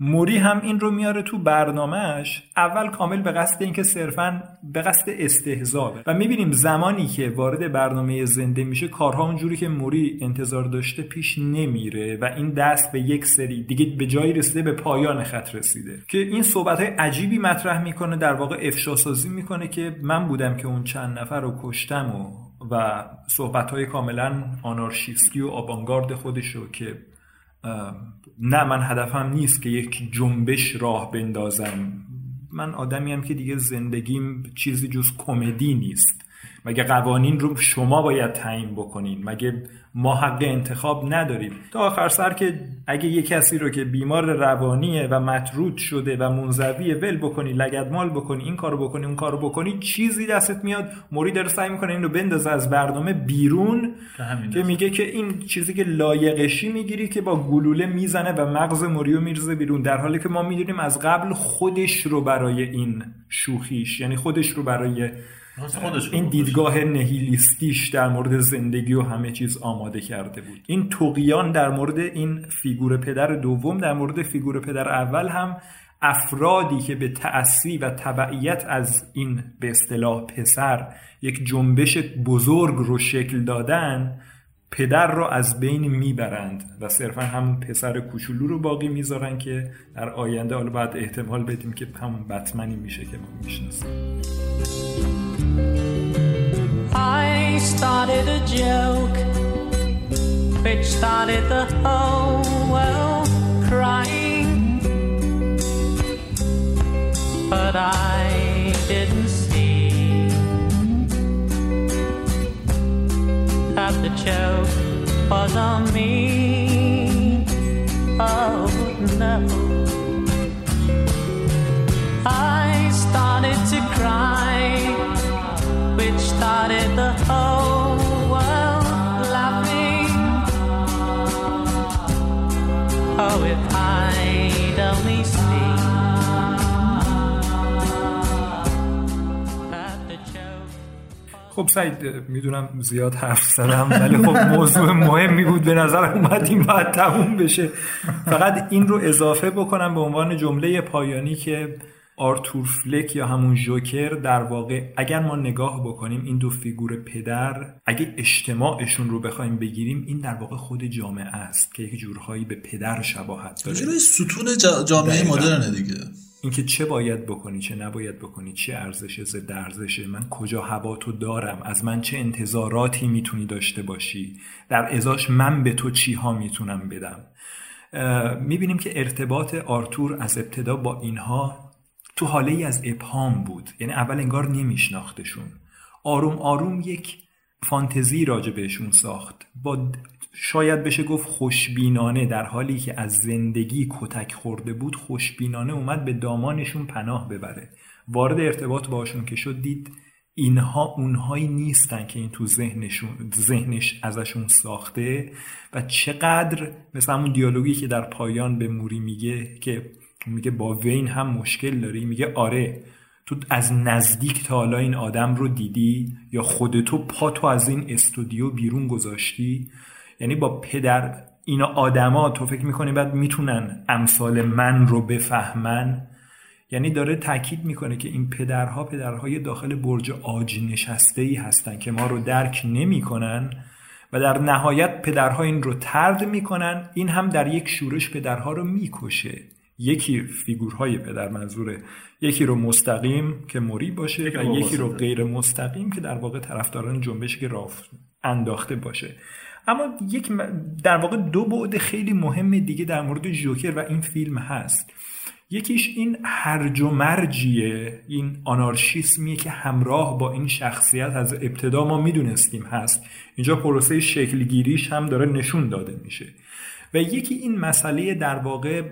موری هم این رو میاره تو برنامهش اول کامل به قصد اینکه صرفا به قصد استهزا و می‌بینیم زمانی که وارد برنامه زنده میشه کارها اونجوری که موری انتظار داشته پیش نمیره و این دست به یک سری دیگه به جایی رسیده به پایان خط رسیده. که این صحبت های عجیبی مطرح می‌کنه در واقع افشا سازی می‌کنه که من بودم که اون چند نفر رو کشتم و و صحبت های کاملا آنارشیستی و آبانگارد خودشو که نه من هدفم نیست که یک جنبش راه بندازم. من آدمی هم که دیگه زندگیم چیزی جز کمدی نیست. مگه قوانین رو شما باید تعیین بکنین مگه ما حق انتخاب نداریم؟ تا آخر سر که اگه یه کسی رو که بیمار روانیه و مطرود شده و منزوی ول بکنی لگدمال بکنی این کارو بکنی اون کارو بکنی چیزی دستت میاد موری داره سعی می‌کنه این رو بندازه از برنامه بیرون که میگه که این چیزی که لایقشی رو می‌گیری که با گلوله می‌زنه و مغز موریو میریزه بیرون در حالی که ما می‌دونیم از قبل خودش رو برای این شوخیش یعنی خودش رو برای این دیدگاه نهیلیستیش در مورد زندگی و همه چیز آماده کرده بود. این طغیان در مورد این فیگور پدر دوم در مورد فیگور پدر اول هم افرادی که به تأسی و تبعیت از این به اصطلاح پسر یک جنبش بزرگ رو شکل دادن پدر رو از بین می‌برند و صرفا همون پسر کوچولو رو باقی می‌ذارن که در آینده حالا باید احتمال بدیم که همون بتمنی میشه که ما می‌شناسیم. I started a joke. Which started the whole world crying. But I didn't joke was on me. Oh no. I started to cry, which started the whole world laughing. Oh, if I'd خب سعید می‌دونم زیاد حرف زدم ولی خب موضوع مهمی بود. به نظر اومد این باید تموم بشه. فقط این رو اضافه بکنم به عنوان جمله پایانی که آرتور فلک یا همون جوکر در واقع اگر ما نگاه بکنیم این دو فیگور پدر اگه اجتماعشون رو بخوایم بگیریم این در واقع خود جامعه است که یک جورهایی به پدر شباهت داره. جوری ستون جا- جامعه. مدرنه دیگه. اینکه چه باید بکنی چه نباید بکنی چه ارزش ضد ارزشه من کجا هوا تو دارم از من چه انتظاراتی می‌تونی داشته باشی در ازاش من به تو چی ها می‌تونم بدم. می‌بینیم که ارتباط آرتور از ابتدا با اینها تو حاله ای از ابهام بود یعنی اول انگار نمیشناختشون. آروم آروم یک فانتزی راجع بهشون ساخت با شاید بشه گفت خوشبینانه در حالی که از زندگی کتک خورده بود خوشبینانه اومد به دامانشون پناه ببره. وارد ارتباط باشون که شد دید اینها اونهایی نیستن که این تو ذهنشون ذهنش ازشون ساخته و چقدر مثل همون دیالوگی که در پایان به موری میگه که میگه با وین هم مشکل داری؟ میگه آره تو از نزدیک تا حالا این آدم رو دیدی یا خودتو پا تو از این استودیو بیرون گذاشتی؟ یعنی با پدر اینا آدما تو فکر می‌کنی بعد می‌تونن امثال من رو بفهمن؟ یعنی داره تاکید می‌کنه که این پدرها پدرهای داخل برج آج نشسته ای هستن که ما رو درک نمی‌کنن و در نهایت پدرها این رو ترد می‌کنن. این هم در یک شورش پدرها رو می‌کشه. یکی فیگورهای پدر منظوره. یکی رو مستقیم که موری باشه و یکی رو. غیر مستقیم که در واقع طرفداران جنبش که راه انداخته باشه. اما یک در واقع دو بعد خیلی مهم دیگه در مورد جوکر و این فیلم هست. یکیش این هرج و مرجیه این آنارشیسمیه که همراه با این شخصیت از ابتدا ما می‌دونستیم هست. اینجا پروسه شکلگیریش هم داره نشون داده میشه. و یکی این مسئله در واقع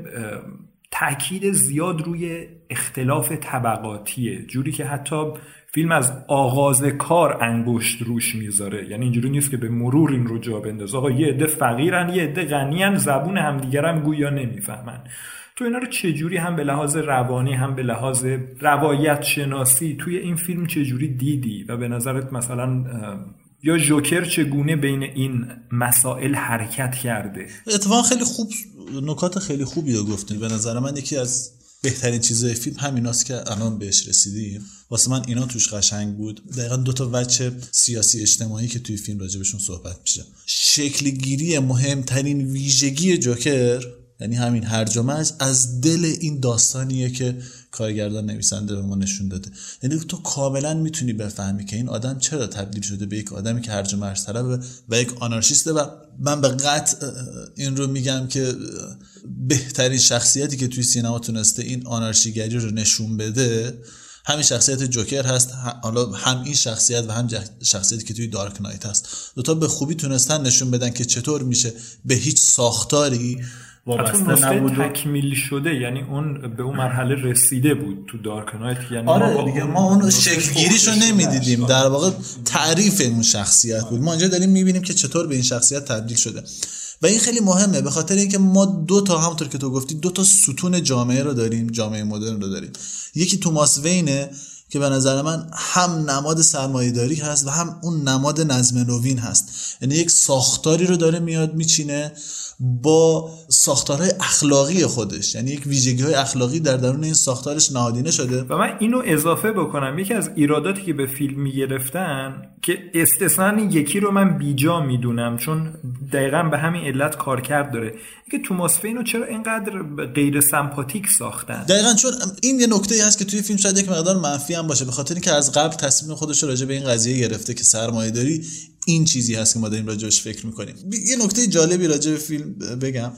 تاکید زیاد روی اختلاف طبقاتیه جوری که حتی فیلم از آغاز کار انگشت روش می‌ذاره یعنی اینجوری نیست که به مرور این رو جا بندازه. آقا یه عده فقیرن یه عده غنیان زبون همدیگر هم گویا نمی‌فهمن. تو اینا رو چجوری هم به لحاظ روانی هم به لحاظ روایت شناسی توی این فیلم چجوری دیدی؟ و به نظرت مثلا یا جوکر چگونه بین این مسائل حرکت کرده؟ اتفاقا خیلی خوب نکات خیلی خوبی رو گفتین به نظر من یکی از بهترین چیزای فیلم همیناست که الان بهش رسیدیم. واسه من اینا توش قشنگ بود. دقیقا دو تا وجه سیاسی اجتماعی که توی فیلم راجبشون صحبت میشه. شکل گیری مهمترین ویژگی جوکر یعنی همین هرج از دل این داستانیه که کارگردان نویسنده به ما نشون داده. یعنی تو کاملا می‌تونی بفهمی که این آدم چرا تبدیل شده به یک آدمی که هرج و مرج طلبه و یک آنارشیسته و من به قطع این رو میگم که بهترین شخصیتی که توی سینما تونسته این آنارشیگری رو نشون بده همین شخصیت جوکر هست حالا هم این شخصیت و هم شخصیتی که توی دارک نایت هست. دوتا به خوبی تونستن نشون بدن که چطور میشه به هیچ ساختاری وابسته نبود تکمیل شده یعنی اون به اون مرحله رسیده بود تو دارک نایت. یعنی آره با دیگه ما اون شکلگیریشو پختش نمی‌دیدیم. در واقع تعریف اون شخصیت بود. ما اینجا داریم می‌بینیم که چطور به این شخصیت تبدیل شده. و این خیلی مهمه به خاطر اینکه ما دو تا همونطور که تو گفتی دو تا ستون جامعه رو داریم جامعه مدرن رو داریم. یکی توماس وینه که به نظر من هم نماد سرمایه‌داری هست و هم اون نماد نظم نوین هست. یعنی یک ساختاری رو داره میاد میچینه با ساختارهای اخلاقی خودش. یعنی یک ویژگی های اخلاقی در درون این ساختارش نهادینه شده. و من اینو اضافه بکنم. یکی از ایراداتی که به فیلم می‌گرفتن که استثنا یکی رو من بیجا می‌دونم چون دقیقا به همین علت کارکرد داره. اینکه توماس فینو چرا اینقدر غیر سمپاتیک ساختن؟ دقیقا چون این یه نکته هست که توی فیلم شاید یک مقدار منفی هم باشه به خاطر اینکه از قبل تصمیم خودش رو راجع به این قضیه گرفته که سرمایه داری این چیزی هست که ما داریم راجبش فکر می‌کنیم. یه نکته جالبی راجع به فیلم بگم.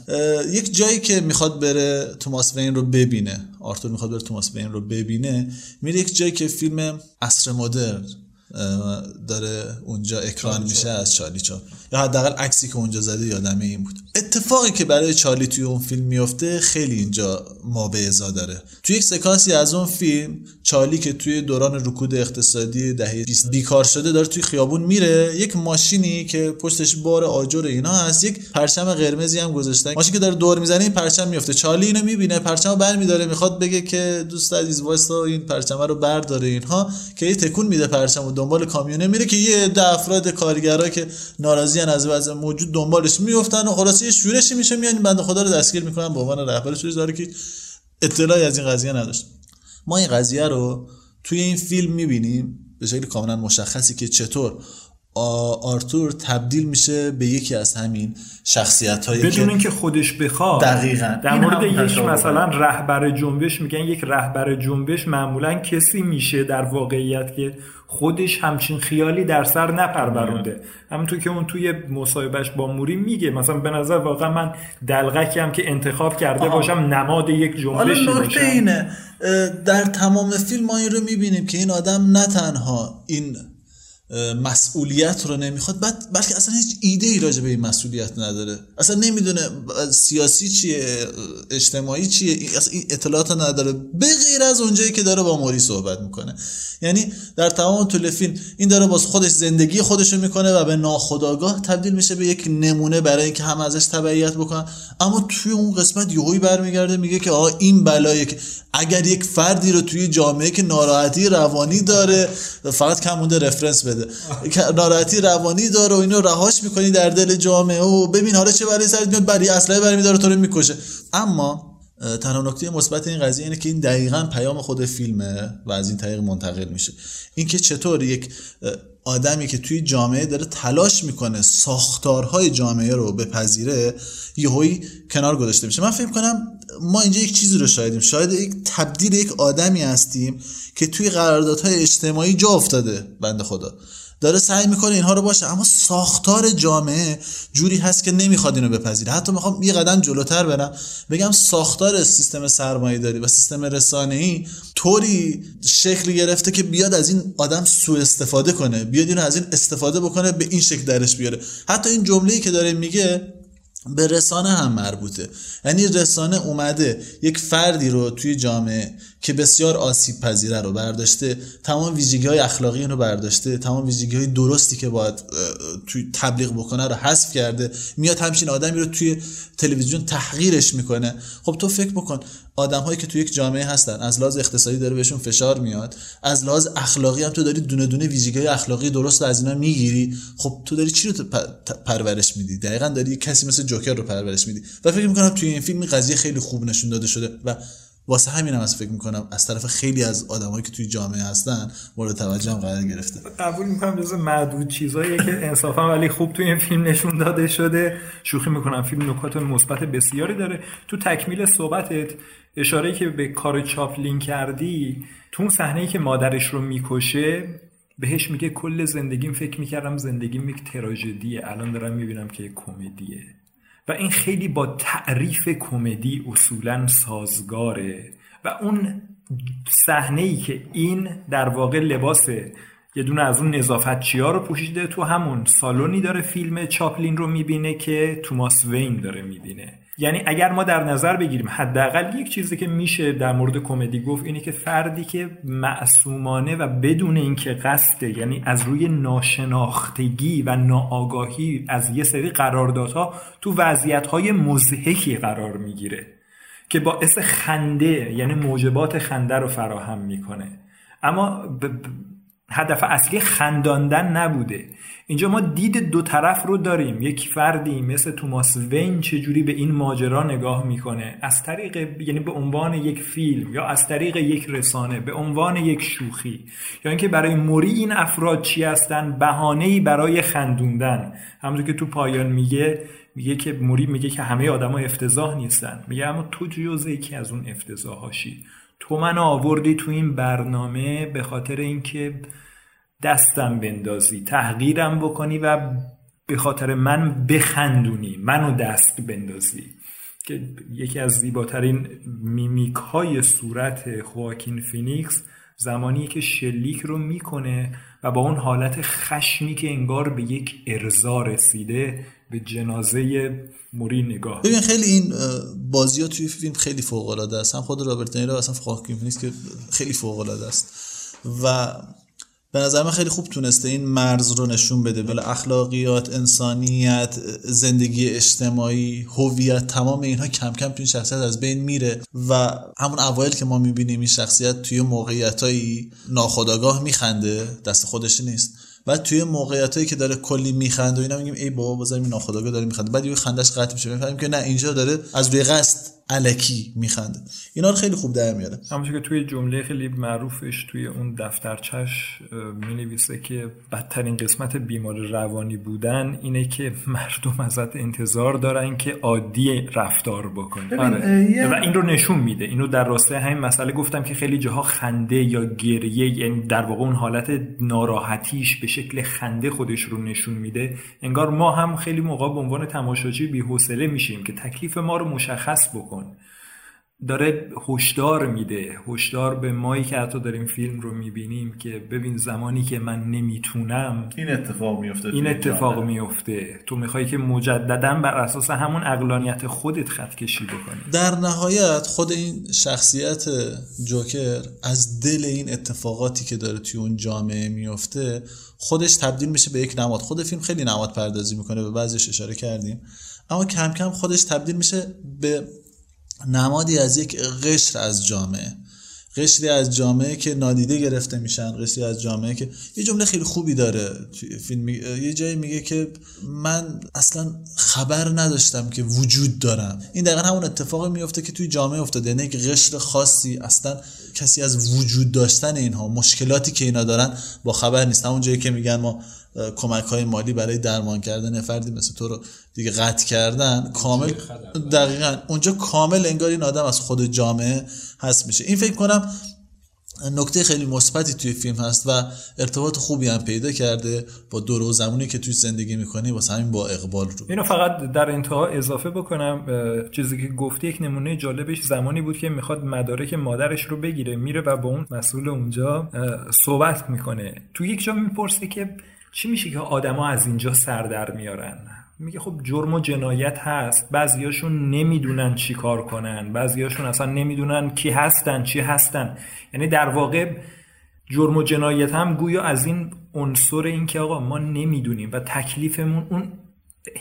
یک جایی که می‌خواد بره توماس وین رو ببینه آرتور می‌خواد بره توماس وین رو ببینه میره یک جایی که فیلم عصر مدرن داره اونجا اکران میشه از چارلی چاپ. یا حداقل عکسی که اونجا زده یادمه این بود. اتفاقی که برای چارلی توی اون فیلم میفته خیلی اینجا ما به ازا داره. توی یک سکانسی از اون فیلم چارلی که توی دوران رکود اقتصادی دهه 20 بیکار شده داره توی خیابون میره. یک ماشینی که پشتش بار آجر اینا هست. یک پرچم قرمزی هم گذاشتن. ماشین که داره دور می‌زنه این پرچم میفته. چارلی اینو می‌بینه پرچم رو برمیداره می‌خواد بگه که دوست عزیز وایسا این پرچم رو برداره اینها که یه تکون میده پرچم دنبال کامیونه میره که یه عده افراد کارگرا که ناراضی از وضع موجود دنبالش میفتن و خلاصه یه شورشی میشه میان این بنده خدا رو دستگیر می‌کنن به عنوان رهبر شورش. داره که اطلاعی از این قضیه نداشت. ما این قضیه رو توی این فیلم می‌بینیم. به شکل کاملا مشخصی که چطور آرتور تبدیل میشه به یکی از همین شخصیت هایی بدون که اینکه خودش بخواد. دقیقاً. در مورد یک مثلا رهبر جنبش میگن یک رهبر جنبش معمولا کسی میشه در واقعیت که خودش همچین خیالی در سر نپرورونده همونطور که اون توی مصاحبهش با موری میگه مثلا به نظر واقعا من دلغکی هم که انتخاب کرده آها. باشم نماد یک نکته باشم اینه در تمام فیلم ما این رو می‌بینیم که این آدم نه تنها این مسئولیت رو نمی‌خواد بعد بلکه اصلا هیچ ایده ای راجع به این مسئولیت نداره. اصلا نمی‌دونه سیاسی چیه اجتماعی چیه اصلا این اطلاعات نداره. به غیر از اونجایی که داره با موری صحبت می‌کنه. یعنی در تمام طول فیلم این داره باز خودش زندگی خودش رو می‌کنه و به ناخودآگاه تبدیل میشه به یک نمونه برای اینکه هم ازش تبعیت بکنن. اما توی اون قسمت یهویی برمیگرده میگه که آقا این بلایه که اگر یک فردی رو توی جامعه که ناراحتی روانی داره فقط کم مونده رفرنس بده. ناراحتی روانی داره و اینو رهاش می‌کنی در دل جامعه و ببین حالا چه برای سرت میاد بری اسلحه برمی داره تو رو می‌کشه. اما تنها نکته مثبت این قضیه اینه که این دقیقا پیام خود فیلمه و از این طریق منتقل میشه. اینکه چطور یک آدمی که توی جامعه داره تلاش می‌کنه ساختارهای جامعه رو بپذیره یهویی کنار گذاشته میشه. من فکر کنم ما اینجا یک چیزی رو شاهدیم. شاید یک تبدیل یک آدمی هستیم که توی قراردادهای اجتماعی جا افتاده بنده خدا. داره سعی می‌کنه اینها رو باشه. اما ساختار جامعه جوری هست که نمی‌خواد اینو بپذیره. حتی می‌خوام یه قدم جلوتر برم. بگم ساختار سیستم سرمایه داری و سیستم رسانه ای طوری شکل گرفته که بیاد از این آدم سوء استفاده کنه. بیاد اینو از این استفاده بکنه به این شکل درش بیاره. حتی این جمله‌ای که داره میگه به رسانه هم مربوطه. یعنی رسانه اومده یک فردی رو توی جامعه که بسیار آسیب پذیره رو برداشته تمام ویژگی های اخلاقی رو برداشته تمام ویژگی های درستی که باید توی تبلیغ بکنه رو حذف کرده میاد همچین آدمی رو توی تلویزیون تحقیرش می‌کنه. خب تو فکر بکن آدم هایی که توی یک جامعه هستن از لحاظ اقتصادی داره بهشون فشار میاد از لحاظ اخلاقی هم تو داری دونه دونه ویژگی اخلاقی درست از اینا می‌گیری خب تو داری چی رو پرورش میدی؟ دقیقا داری کسی مثل جوکر رو پرورش میدی. و فکر می‌کنم توی این فیلم قضیه خیلی خوب نشون داده شده و واسه همینم از فکر می‌کنم از طرف خیلی از آدمایی که توی جامعه هستن مورد توجه هم قرار گرفته. قبول می‌کنم جز معدود چیزاییه که انصافا ولی خوب توی این فیلم نشون داده شده. شوخی می‌کنم. فیلم نکات مثبت بسیاری داره. تو تکمیل صحبتت اشاره که به کار چاپلین کردی تو اون صحنه که مادرش رو می‌کشه بهش میگه کل زندگیم فکر می‌کردم زندگیم یک تراژدیه. الان دارم می‌بینم که کمدیه. و این خیلی با تعریف کمدی اصولا سازگاره. و اون صحنه ای که این در واقع لباس یه دونه از اون نظافتچی ها رو پوشیده تو همون سالونی داره فیلم چاپلین رو می‌بینه که توماس وین داره می‌بینه. یعنی اگر ما در نظر بگیریم حداقل یک چیزی که میشه در مورد کمدی گفت اینه که فردی که معصومانه و بدون اینکه قصده یعنی از روی ناشناختگی و ناآگاهی از یه سری قراردادها تو وضعیت‌های مضحکی قرار می‌گیره که باعث خنده یعنی موجبات خنده رو فراهم می‌کنه. اما ب- هدف اصلی خنداندن نبوده. اینجا ما دید دو طرف رو داریم. یک فردی مثل توماس وین چجوری به این ماجرا نگاه می‌کنه؟ از طریق یعنی به عنوان یک فیلم یا از طریق یک رسانه به عنوان یک شوخی. یا اینکه برای موری این افراد چی هستن؟ بهانه‌ای برای خندوندن. همونطور که تو پایان میگه میگه که موری میگه که همه آدما افتضاح نیستن. میگه اما تو جزء یکی از اون افتضاحاشی. تو منو آوردی تو این برنامه به خاطر اینکه دستم بندازی تحقیرم بکنی و به خاطر من بخندونی منو دست بندازی. که یکی از زیباترین میمیک های صورت خواکین فینیکس زمانی که شلیک رو می‌کنه و با اون حالت خشمی که انگار به یک ارضا رسیده به جنازه موری نگاه. ببین خیلی این بازی ها توی فیلم خیلی فوق العاده است. هم خود رابرت دنیرو اصلا خواکین فینیکس که خیلی فوق العاده است. و به نظر من خیلی خوب تونسته این مرز رو نشون بده. بله اخلاقیات انسانیت زندگی اجتماعی هویت تمام اینها کم کم تو این شخصیت از بین میره و همون اوایل که ما می‌بینیم این شخصیت توی موقعیتایی ناخودآگاه میخنده دست خودش نیست. بعد توی موقعیتایی که داره کلی میخنده و اینا میگیم ای بابا بذار این ناخداگاه داره میخنده. بعد یه خندش قطع میشه. می‌فهمیم که نه اینجا داره از روی قصد الکی میخنده. اینا رو خیلی خوب در میاره. همونجور که توی جمله خیلی معروفش توی اون دفترچش می نویسه که بدترین قسمت بیمار روانی بودن اینه که مردم ازت انتظار دارن که عادی رفتار بکنی. آره. و این رو نشون میده. اینو در راستای همین مسئله گفتم که خیلی جاها خنده یا گریه یعنی در واقع اون حالت ناراحتیش به شکل خنده خودش رو نشون میده. انگار ما هم خیلی موقع به عنوان تماشاچی بی‌حوصله میشیم که تکلیف ما رو مشخص بکن. داره هشدار میده. هشدار به مایی که حتی داریم فیلم رو می‌بینیم که ببین زمانی که من نمی‌تونم این اتفاق میفته این اتفاق میفته تو می‌خوای که مجددا بر اساس همون اقلانیت خودت خط کشی بکنی. در نهایت خود این شخصیت جوکر از دل این اتفاقاتی که داره توی اون جامعه میفته خودش تبدیل میشه به یک نماد. خود فیلم خیلی نماد پردازی می‌کنه به بعضیش اشاره کردیم. اما کم کم خودش تبدیل میشه به نمادی از یک قشر از جامعه. قشری از جامعه که نادیده گرفته میشن قشری از جامعه که یه جمله خیلی خوبی داره فیلم یه جایی میگه که من اصلا خبر نداشتم که وجود دارم. این دقیقا همون اتفاقی میفته که توی جامعه افتاده. یعنی یک قشر خاصی اصلا کسی از وجود داشتن اینها مشکلاتی که اینا دارن با خبر نیست. همون جایی که میگن ما کمک های مالی برای درمان کردن فردی مثل تو رو دیگه قطع کردن کامل دقیقا. اونجا کامل انگار این آدم از خود جامعه هست میشه. این فکر کنم نکته خیلی مثبتی توی فیلم هست و ارتباط خوبی هم پیدا کرده با دور و زمانی که توی زندگی می‌کنی واسه همین با اقبال رو. اینو فقط در انتها اضافه بکنم چیزی که گفتی یک نمونه جالبش زمانی بود که می‌خواد مدارک مادرش رو بگیره میره و با اون مسئول اونجا صحبت می‌کنه. تو یک جا می‌پرسه که چی میشه که آدما از اینجا سر در میارن؟ میگه خب جرم و جنایت هست. بعضیاشون نمی‌دونن چی کار کنن. بعضیاشون اصلا نمی‌دونن کی هستن چی هستن. یعنی در واقع جرم و جنایت هم گویا از این عنصر این که آقا ما نمی‌دونیم و تکلیفمون اون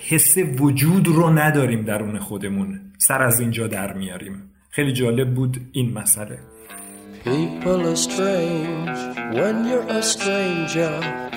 حس وجود رو نداریم درون خودمون. سر از اینجا در میاریم. خیلی جالب بود این مسئله. People are strange when you're a stranger.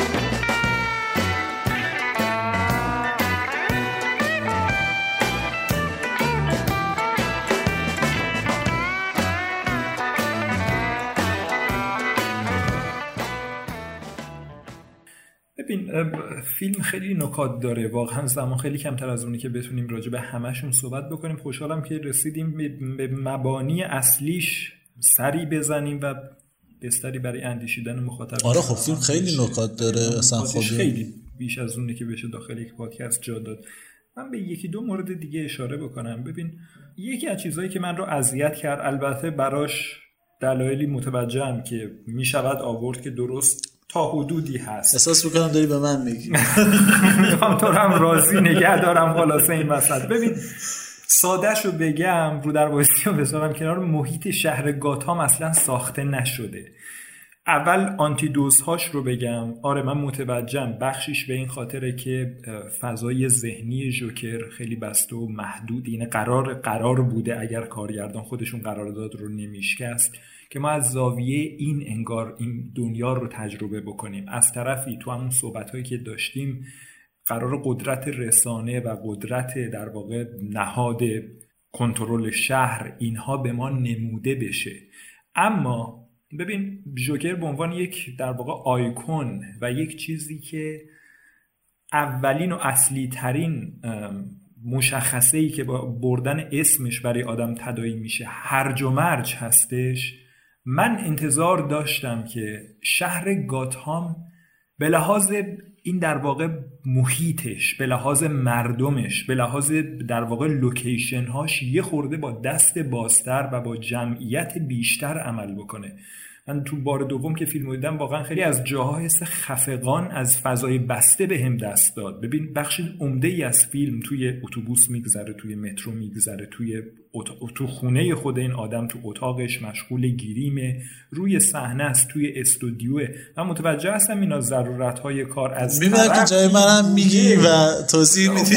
فیلم خیلی نکات داره. واقعا زمان خیلی کمتر از اونی که بتونیم راجع به همشون صحبت بکنیم. خوشحالم که رسیدیم به مبانی اصلیش سری بزنیم و بستری برای اندیشیدن مخاطب آره خب فیلم خیلی نکات داره. اصلا خودی خیلی بیش از اونی که بشه داخل یک پادکست جا داد. من به یکی دو مورد دیگه اشاره بکنم. ببین یکی از چیزهایی که من رو اذیت کرد البته براش دلایلی متوجهم که می‌شود آورد که درست تا حدودی هست. احساس می‌کنم داری به من میگی. می‌خوام [LAUGHS] تو هم راضی نگه دارم خلاصه این مسئله ببین سادش رو بگم رو در رو بذارم کنار. محیط شهر گاتام اصلا ساخته نشده. اول آنتیدوز هاش رو بگم. آره من متوجهم. بخشیش به این خاطره که فضای ذهنی جوکر خیلی بسته و محدود. اینه قرار قرار بوده اگر کارگردان خودشون قرارداد رو نمیشکست. که ما از زاویه این انگار این دنیا رو تجربه بکنیم. از طرفی تو همون صحبت هایی که داشتیم قرار قدرت رسانه و قدرت در واقع نهاد کنترل شهر اینها به ما نموده بشه. اما ببین جوکر به عنوان یک در واقع آیکون و یک چیزی که اولین و اصلی ترین مشخصه ای که با بردن اسمش برای آدم تدایی میشه هرج و مرج هستش من انتظار داشتم که شهر گاتهام به لحاظ این در واقع محیطش به لحاظ مردمش به لحاظ در واقع لوکیشن هاش یه خورده با دست بازتر و با جمعیت بیشتر عمل بکنه. من تو بار دوم که فیلم دیدم واقعا خیلی از جاها حس خفقان از فضای بسته به هم دست داد. ببین بخش عمده ای از فیلم توی اتوبوس میگذره توی مترو میگذره توی ات- تو خونه خود این آدم تو اتاقش مشغول گیریمه روی صحنه است توی استودیوه من متوجه هستم اینا ضرورت های کار از می‌بینم که جای منم میگی و توضیح میدی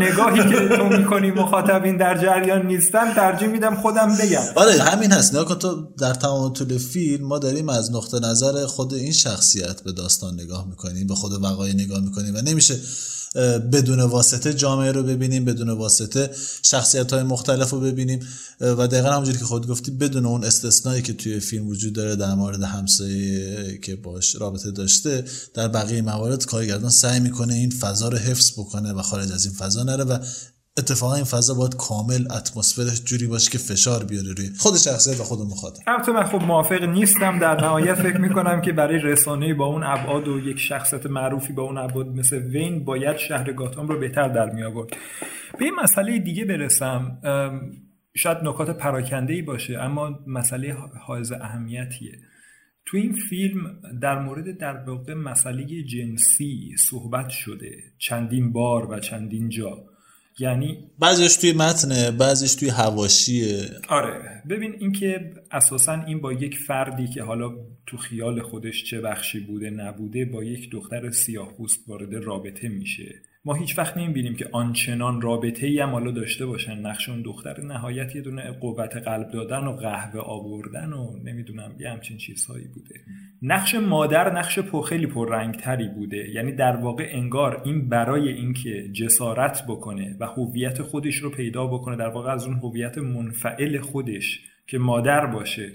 نگاهی که تو می‌کنی مخاطبین در جریان نیستن ترجیح میدم خودم بگم. آره همین هست. نگاه تو در تمام طول فیلم ما داریم از نقطه نظر خود این شخصیت به داستان نگاه می‌کنیم به خود وقایع نگاه می‌کنیم و نمیشه بدون واسطه جامعه رو ببینیم بدون واسطه شخصیت های مختلف رو ببینیم. و دقیقا همونجوری که خود گفتی بدون اون استثنایی که توی فیلم وجود داره در مورد همسایه که باش رابطه داشته در بقیه موارد کارگردان سعی می‌کنه این فضا رو حفظ بکنه و خارج از این فضا نره و اتفاقا این فضا باید کامل اتمسفرش جوری باشه که فشار بیاره روی خود شخصیت و خود مخاطب. البته من خب موافق نیستم. در نهایت فکر می‌کنم که برای رسانه با اون ابعاد و یک شخصیت معروفی با اون ابعاد مثل وین باید شهر گاتام رو بهتر در می آورد به این مسئله دیگه برسم. شاید نکات پراکنده ای باشه اما مسئله حائز اهمیتیه. تو این فیلم در مورد در واقع مسئله جنسی صحبت شده. چندین بار و چندین جا. یعنی بعضیش توی متنه بعضیش توی هواشیه آره. ببین اینکه اساسا این با یک فردی که حالا تو خیال خودش چه بخشی بوده نبوده با یک دختر سیاه پوست وارد رابطه میشه. ما هیچ وقت نمی‌بینیم که آنچنان رابطه ای هم داشته باشن. نقش اون دختر نهایت یه دونه قوت قلب دادن و قهوه آوردن و نمی‌دونم یه همچین چیزهایی بوده. نقش مادر نقش پر خیلی پررنگتری بوده. یعنی در واقع انگار این برای اینکه جسارت بکنه و هویت خودش رو پیدا بکنه در واقع از اون هویت منفعل خودش که مادر باشه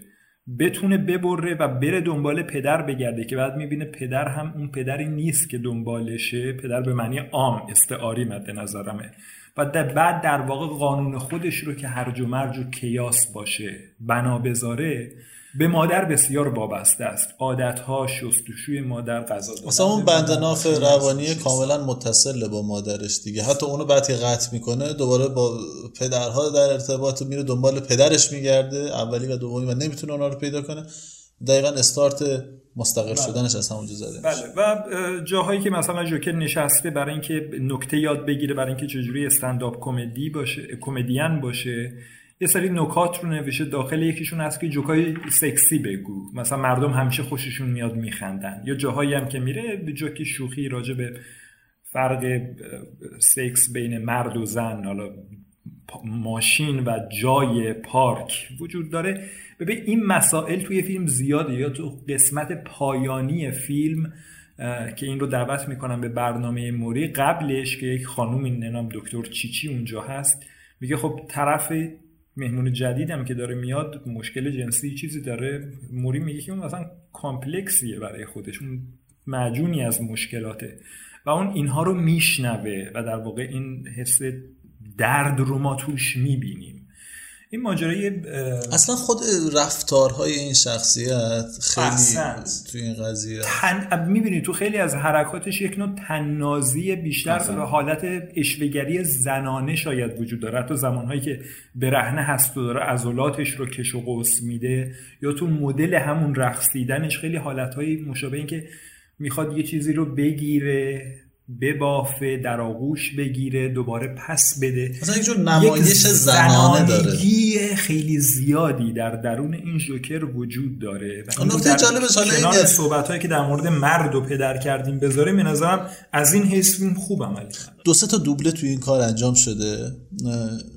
بتونه ببره و بره دنبال پدر بگرده که بعد می‌بینه پدر هم اون پدری نیست که دنبالشه. پدر به معنی عام استعاری مد نظرمه. و در بعد در واقع قانون خودش رو که هرج و مرج و کیاس باشه بنا بذاره به مادر بسیار وابسته است. عادتها شستشوی مادر غذا دادن مثلا اون بند. ناف روانی کاملا متصل با مادرش دیگه. حتی اونو بعد که قطع می‌کنه دوباره با پدرها در ارتباط میره دنبال پدرش میگرده اولی و دومی و نمی‌تونه اونا رو پیدا کنه. دقیقا استارت مستقل شدنش از همونجا زده. بله. و اه، جاهایی که مثلا جوکر نشسته برای اینکه نکته یاد بگیره برای اینکه چجوری استنداپ کمدی باشه کمدین باشه یه سری نکات رو نوشته داخل یکیشون هست که جوکای سکسی بگو. مثلا مردم همیشه خوششون میاد میخندن. یا جاهایی هم که میره جوکی شوخی راجع به فرق سکس بین مرد و زن حالا ماشین و جای پارک وجود داره. ببین این مسائل توی فیلم زیاده. یا تو قسمت پایانی فیلم که این رو دعوت می‌کنم به برنامه موری قبلش که یک خانومی نام دکتر چیچی اونجا هست میگه خب طرف مهمون جدیدم که داره میاد مشکل جنسی چیزی داره. موری میگه که اون مثلا کامپلکسیه برای خودش اون معجونی از مشکلاته. و اون اینها رو میشنوه و در واقع این حس درد رو ما توش می‌بینیم. این ماجرای اصلا خود رفتارهای این شخصیت خیلی احسنت. توی این قضیه تن... می‌بینی تو خیلی از حرکاتش یک نوع تنازی بیشتر. به حالت اشوگری زنانه شاید وجود داره حتی زمانهایی که برهنه هست و داره عضلاتش رو کش و قوس میده یا تو مدل همون رقصیدنش خیلی حالتهایی مشابه این که می‌خواد یه چیزی رو بگیره ببافه در آغوش بگیره دوباره پس بده. مثلا یک جور نمایش زنانه داره. خیلی زیادی در درون این جوکر وجود داره. نکته جالبش حالا. صحبت که در مورد مرد و پدر کردیم بذاریم به نظرم از این حیث فیلم خوب عمل کرد. دو سه تا دوبله توی این کار انجام شده.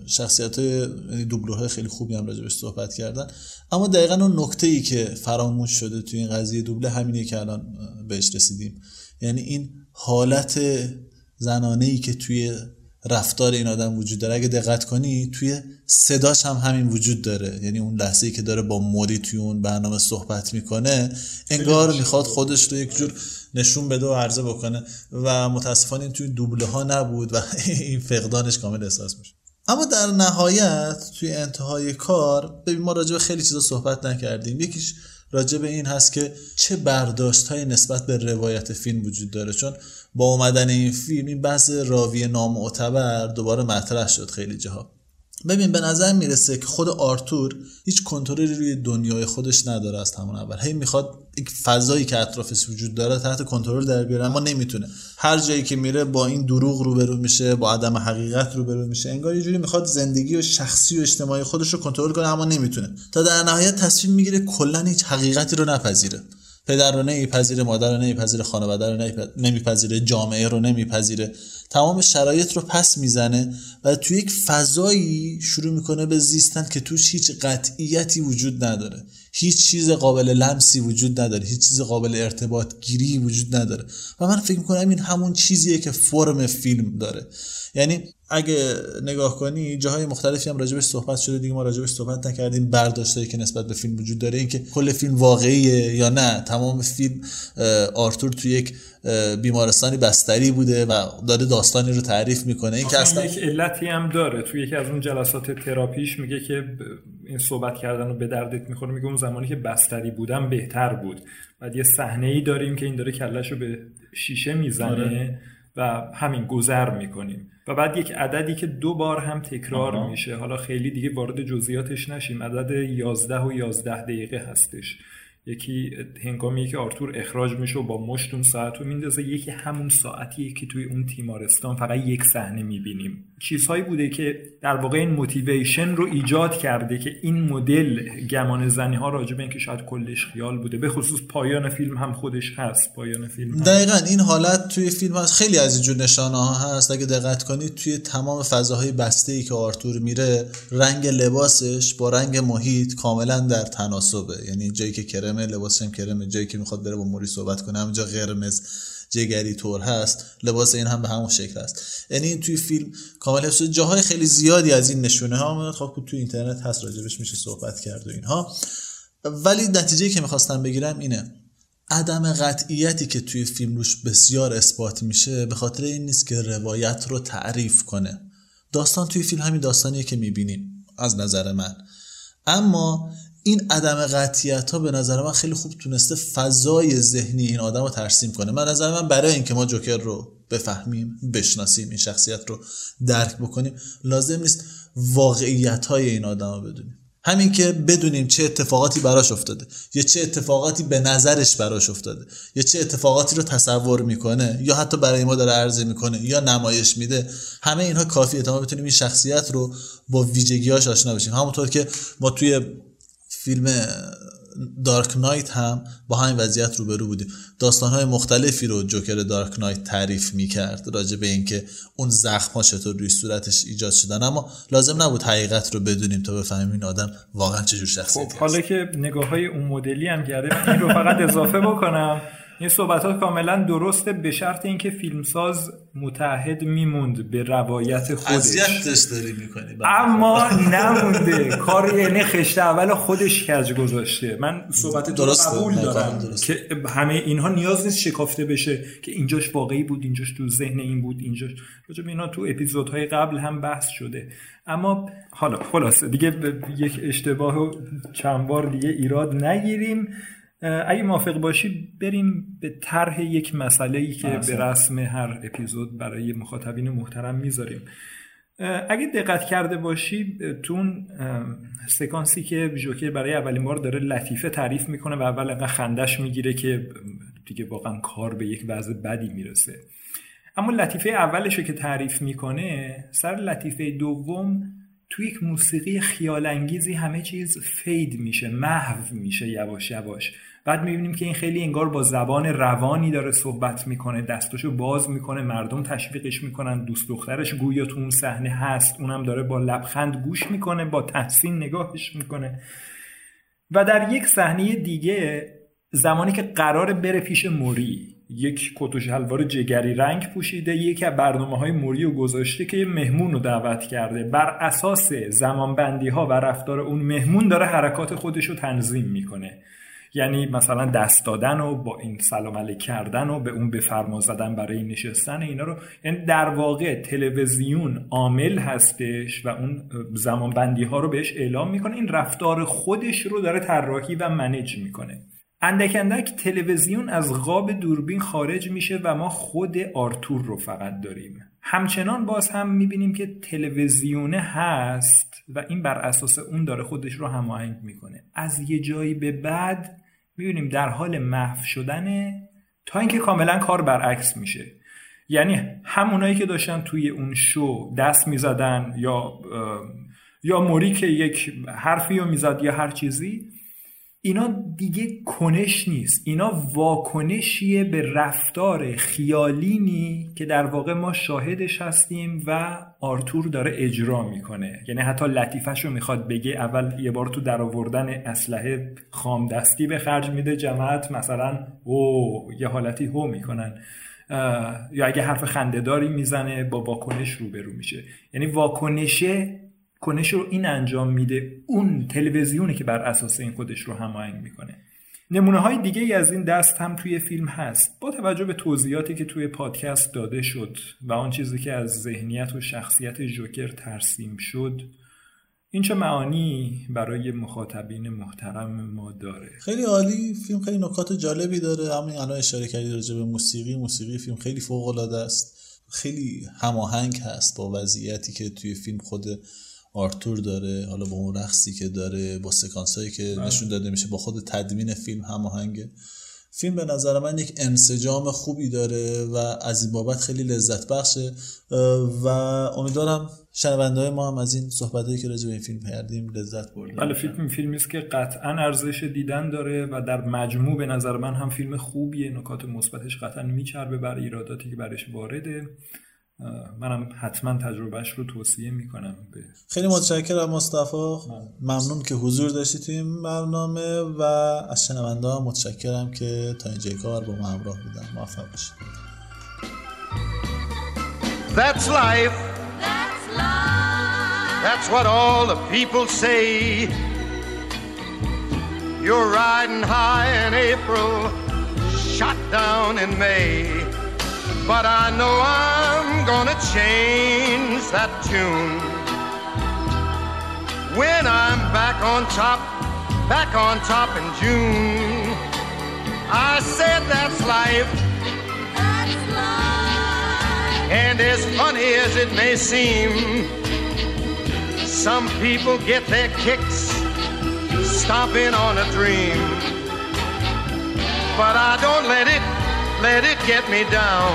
شخصیت های دوبله خیلی خوبی هم راجبش صحبت کردن. اما دقیقا اون نکته ای که فراموش شده توی این قضیه دوبله همینیه که الان بهش رسیدیم. یعنی این حالت زنانه ای که توی رفتار این آدم وجود داره اگه دقت کنی توی صداش هم همین وجود داره. یعنی اون لحظه ای که داره با موری توی اون برنامه صحبت می‌کنه انگار می‌خواد خودش رو یک جور نشون بده و عرضه بکنه. و متاسفانه این توی دوبله ها نبود و [LAUGHS] این فقدانش کامل احساس میشه. اما در نهایت توی انتهای کار ببین ما راجع به خیلی چیزا صحبت نکردیم. یکیش راجع به این هست که چه برداشت های نسبت به روایت فیلم وجود داره. چون با اومدن این فیلم این بحث راوی نامعتبر دوباره مطرح شد خیلی جاها. ببین به نظر می‌رسه که خود آرتور هیچ کنترلی روی دنیای خودش نداره از همون اول. هی می‌خواد یک فضایی که اطرافش وجود داره تحت کنترل در بیاره اما نمی‌تونه. هر جایی که میره با این دروغ روبرو میشه با عدم حقیقت روبرو میشه. انگار یه جوری می‌خواد زندگی و شخصی و اجتماعی خودش رو کنترل کنه اما نمی‌تونه. تا در نهایت تصمیم می‌گیره کلا هیچ حقیقتی رو نپذیره. پدر رو نمیپذیره مادر رو نمیپذیره خانواده رو نمیپذیره جامعه رو نمیپذیره. تمام شرایط رو پس می‌زنه و توی یک فضایی شروع می‌کنه به زیستن که توش هیچ قطعیتی وجود نداره. هیچ چیز قابل لمسی وجود نداره. هیچ چیز قابل ارتباط گیری وجود نداره. و من فکر می‌کنم این همون چیزیه که فرم فیلم داره. یعنی اگه نگاه کنی جاهای مختلفی هم راجبش صحبت شده دیگه ما راجبش صحبت نکردیم. برداشتایی که نسبت به فیلم وجود داره اینکه کل فیلم واقعیه یا نه. تمام فیلم آرتور توی یک بیمارستانی بستری بوده و داره داستانی رو تعریف می‌کنه. این که اصلا یک علتی هم داره. توی یکی از اون جلسات تراپیش میگه که این صحبت کردن رو به دردت می‌خوره. میگه اون زمانی که بستری بودم بهتر بود. بعد یه صحنه ای داریم که این داره کلش رو به شیشه می‌زنه و همین گذر می‌کنیم. و بعد یک عددی که دو بار هم تکرار آها. میشه. حالا خیلی دیگه وارد جزئیاتش نشیم. عدد 11 و 11 دقیقه هستش. یکی هنگامی که آرتور اخراج میشه و با مشت اون ساعت رو میندازه یکی همون ساعتیه که توی اون تیمارستان فقط یک صحنه می‌بینیم. چیزهایی بوده که در واقع این موتیویشن رو ایجاد کرده که این مدل گمان زنی ها راجع به اینکه شاید کلش خیال بوده به خصوص پایان فیلم هم خودش هست پایان فیلم هم. دقیقا این حالت توی فیلم هست. خیلی از اینجور نشانه ها هست. اگه دقت کنید توی تمام فضاهای بسته ای که آرتور میره رنگ لباسش با رنگ محیط کاملا در تناسبه. یعنی جایی که کرمه لباسش کرمه جایی که می‌خواد بره با موری صحبت کنه همونجا قرمز جگری طور هست لباس این هم به همون شکل هست. یعنی توی فیلم کامل حفظ جاهای خیلی زیادی از این نشونه ها خب توی اینترنت هست راجبش میشه صحبت کرد و اینها. ولی نتیجه که می‌خواستم بگیرم اینه. عدم قطعیتی که توی فیلم روش بسیار اثبات میشه به خاطر این نیست که روایت رو تعریف کنه. داستان توی فیلم همین داستانیه که می‌بینیم از نظر من. اما این عدم قطعیت ها به نظر من خیلی خوب تونسته فضای ذهنی این آدم رو ترسیم کنه. من نظر من برای اینکه ما جوکر رو بفهمیم بشناسیم این شخصیت رو درک بکنیم لازم نیست واقعیت های این آدم رو بدونیم. همین که بدونیم چه اتفاقاتی براش افتاده یا چه اتفاقاتی به نظرش براش افتاده یا چه اتفاقاتی رو تصور می‌کنه یا حتی برای ما داره عرضه می‌کنه یا نمایش میده همه اینها کافیه تا ما بتونیم این شخصیت رو با ویژگیاش آشنا بشیم. همونطور که ما توی فیلم دارک نایت هم با همین وضعیت روبرو بودیم. داستانهای مختلفی رو جوکر دارک نایت تعریف می‌کرد راجع به اینکه اون زخم ها چطور روی صورتش ایجاد شدن. اما لازم نبود حقیقت رو بدونیم تا بفهمیم این آدم واقعا چجور شخصیتی خب حالا که نگاه های اون مدلی هم کرده این رو فقط اضافه بکنم. این صحبت ها کاملا درسته به شرط اینکه فیلمساز متحد میموند به روایت خودش. اذیتش داری می‌کنی. اما نمونده. کار یعنی خشت اول خودش کج گذاشته. من صحبت درست قبول دارم که همه اینها نیاز نیست شکافته بشه که اینجاش واقعی بود اینجاش تو ذهن این بود اینجاش. راجع اینا تو اپیزودهای قبل هم بحث شده. اما حالا خلاصه دیگه یک اشتباه و چند بار دیگه ایراد نگیریم. اگه موافق باشی بریم به طرح یک مسئله ای که به رسم هر اپیزود برای مخاطبین محترم می‌ذاریم. اگه دقت کرده باشی تو اون سکانسی که جوکر برای اولین بار داره لطیفه تعریف می‌کنه و اول انقدر خندش می‌گیره که دیگه واقعا کار به یک وضع بدی می‌رسه. اما لطیفه اولش که تعریف می‌کنه سر لطیفه دوم توی یک موسیقی خیال انگیزی همه چیز فید میشه محو میشه یواش یواش. بعد می‌بینیم که این خیلی انگار با زبان روانی داره صحبت می‌کنه دستاشو باز می‌کنه مردم تشویقش می‌کنن دوست دخترش گویا تو اون صحنه هست اونم داره با لبخند گوش می‌کنه با تحسین نگاهش می‌کنه. و در یک صحنه دیگه زمانی که قرار بره پیش موری یک کت و شلوار جگری رنگ پوشیده یکی از برنامه های موری رو گذاشته که یه مهمون رو دعوت کرده. بر اساس زمانبندی ها و رفتار اون مهمون داره حرکات خودش رو تنظیم می‌کنه. یعنی مثلا دست دادن و با این سلام علیک کردن و به اون بفرما زدن برای نشستن اینا رو. یعنی در واقع تلویزیون عامل هستش و اون زمان بندی ها رو بهش اعلام می‌کنه. این رفتار خودش رو داره طراحی و منیج می‌کنه. اندک اندک تلویزیون از قاب دوربین خارج میشه و ما خود آرتور رو فقط داریم. همچنان باز هم می‌بینیم که تلویزیونه هست و این بر اساس اون داره خودش رو هماهنگ می‌کنه. از یه جایی به بعد می‌بینیم در حال محو شدنه تا اینکه کاملا کار برعکس میشه. یعنی همونایی که داشتن توی اون شو دست می‌زدن یا یا موری که یک حرفی رو می‌زد یا هر چیزی اینا دیگه کنش نیست. اینا واکنشیه به رفتار خیالینی که در واقع ما شاهدش هستیم و آرتور داره اجرا می‌کنه. یعنی حتی لطیفش رو می‌خواد بگه. اول یه بار تو در آوردن اسلحه خام دستی به خرج میده جماعت. مثلا او یه حالتی هو می‌کنن. یا اگه حرف خندهداری می‌زنه با واکنش روبرو میشه. یعنی واکنشه کنش رو این انجام میده اون تلویزیونی که بر اساس این خودش رو هماهنگ می‌کنه. نمونه های دیگه از این دست هم توی فیلم هست. با توجه به توضیحاتی که توی پادکست داده شد و آن چیزی که از ذهنیت و شخصیت جوکر ترسیم شد این چه معانی برای مخاطبین محترم ما داره؟ خیلی عالی فیلم خیلی نکات جالبی داره. همین الان اشاره کردی راجع به موسیقی. موسیقی فیلم خیلی فوق العاده است. خیلی هماهنگ هست با وضعیتی که توی فیلم خود آرتور داره حالا با اون رقصی که داره با سکانس هایی که نشون داده میشه با خود تدوین فیلم هماهنگه. فیلم به نظر من یک انسجام خوبی داره و از این بابت خیلی لذت بخشه. و امیدوارم شنونده های ما هم از این صحبت که راجع به این فیلم کردیم لذت بردن. بله فیلم فیلمی است که قطعا ارزش دیدن داره و در مجموع به نظر من هم فیلم خوبیه. نکات مثبتش قطعا میچربه بر ایراداتی که برش وارده. منم حتما تجربهش رو توصیه می‌کنم به خیلی متشکرم مصطفی ممنون که حضور داشتی توی این برنامه و از شنونده متشکرم که تا اینجای کار با ما همراه بودن موفق باشید That's life. That's life. That's what all the people say. You're riding high in April, shot down in May. But I know I'm gonna change that tune. When I'm back on top, back on top in June. I said that's life. That's life. And as funny as it may seem, some people get their kicks stomping on a dream. But I don't let it, let it get me down.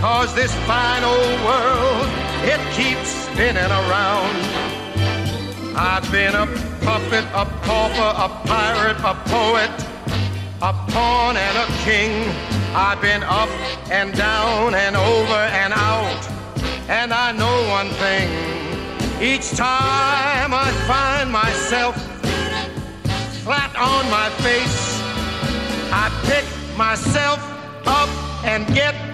Cause this fine old world, it keeps spinning around. I've been a puppet, a pauper, a pirate, a poet, a pawn and a king. I've been up and down and over and out. And I know one thing. Each time I find myself flat on my face, I pick myself up and get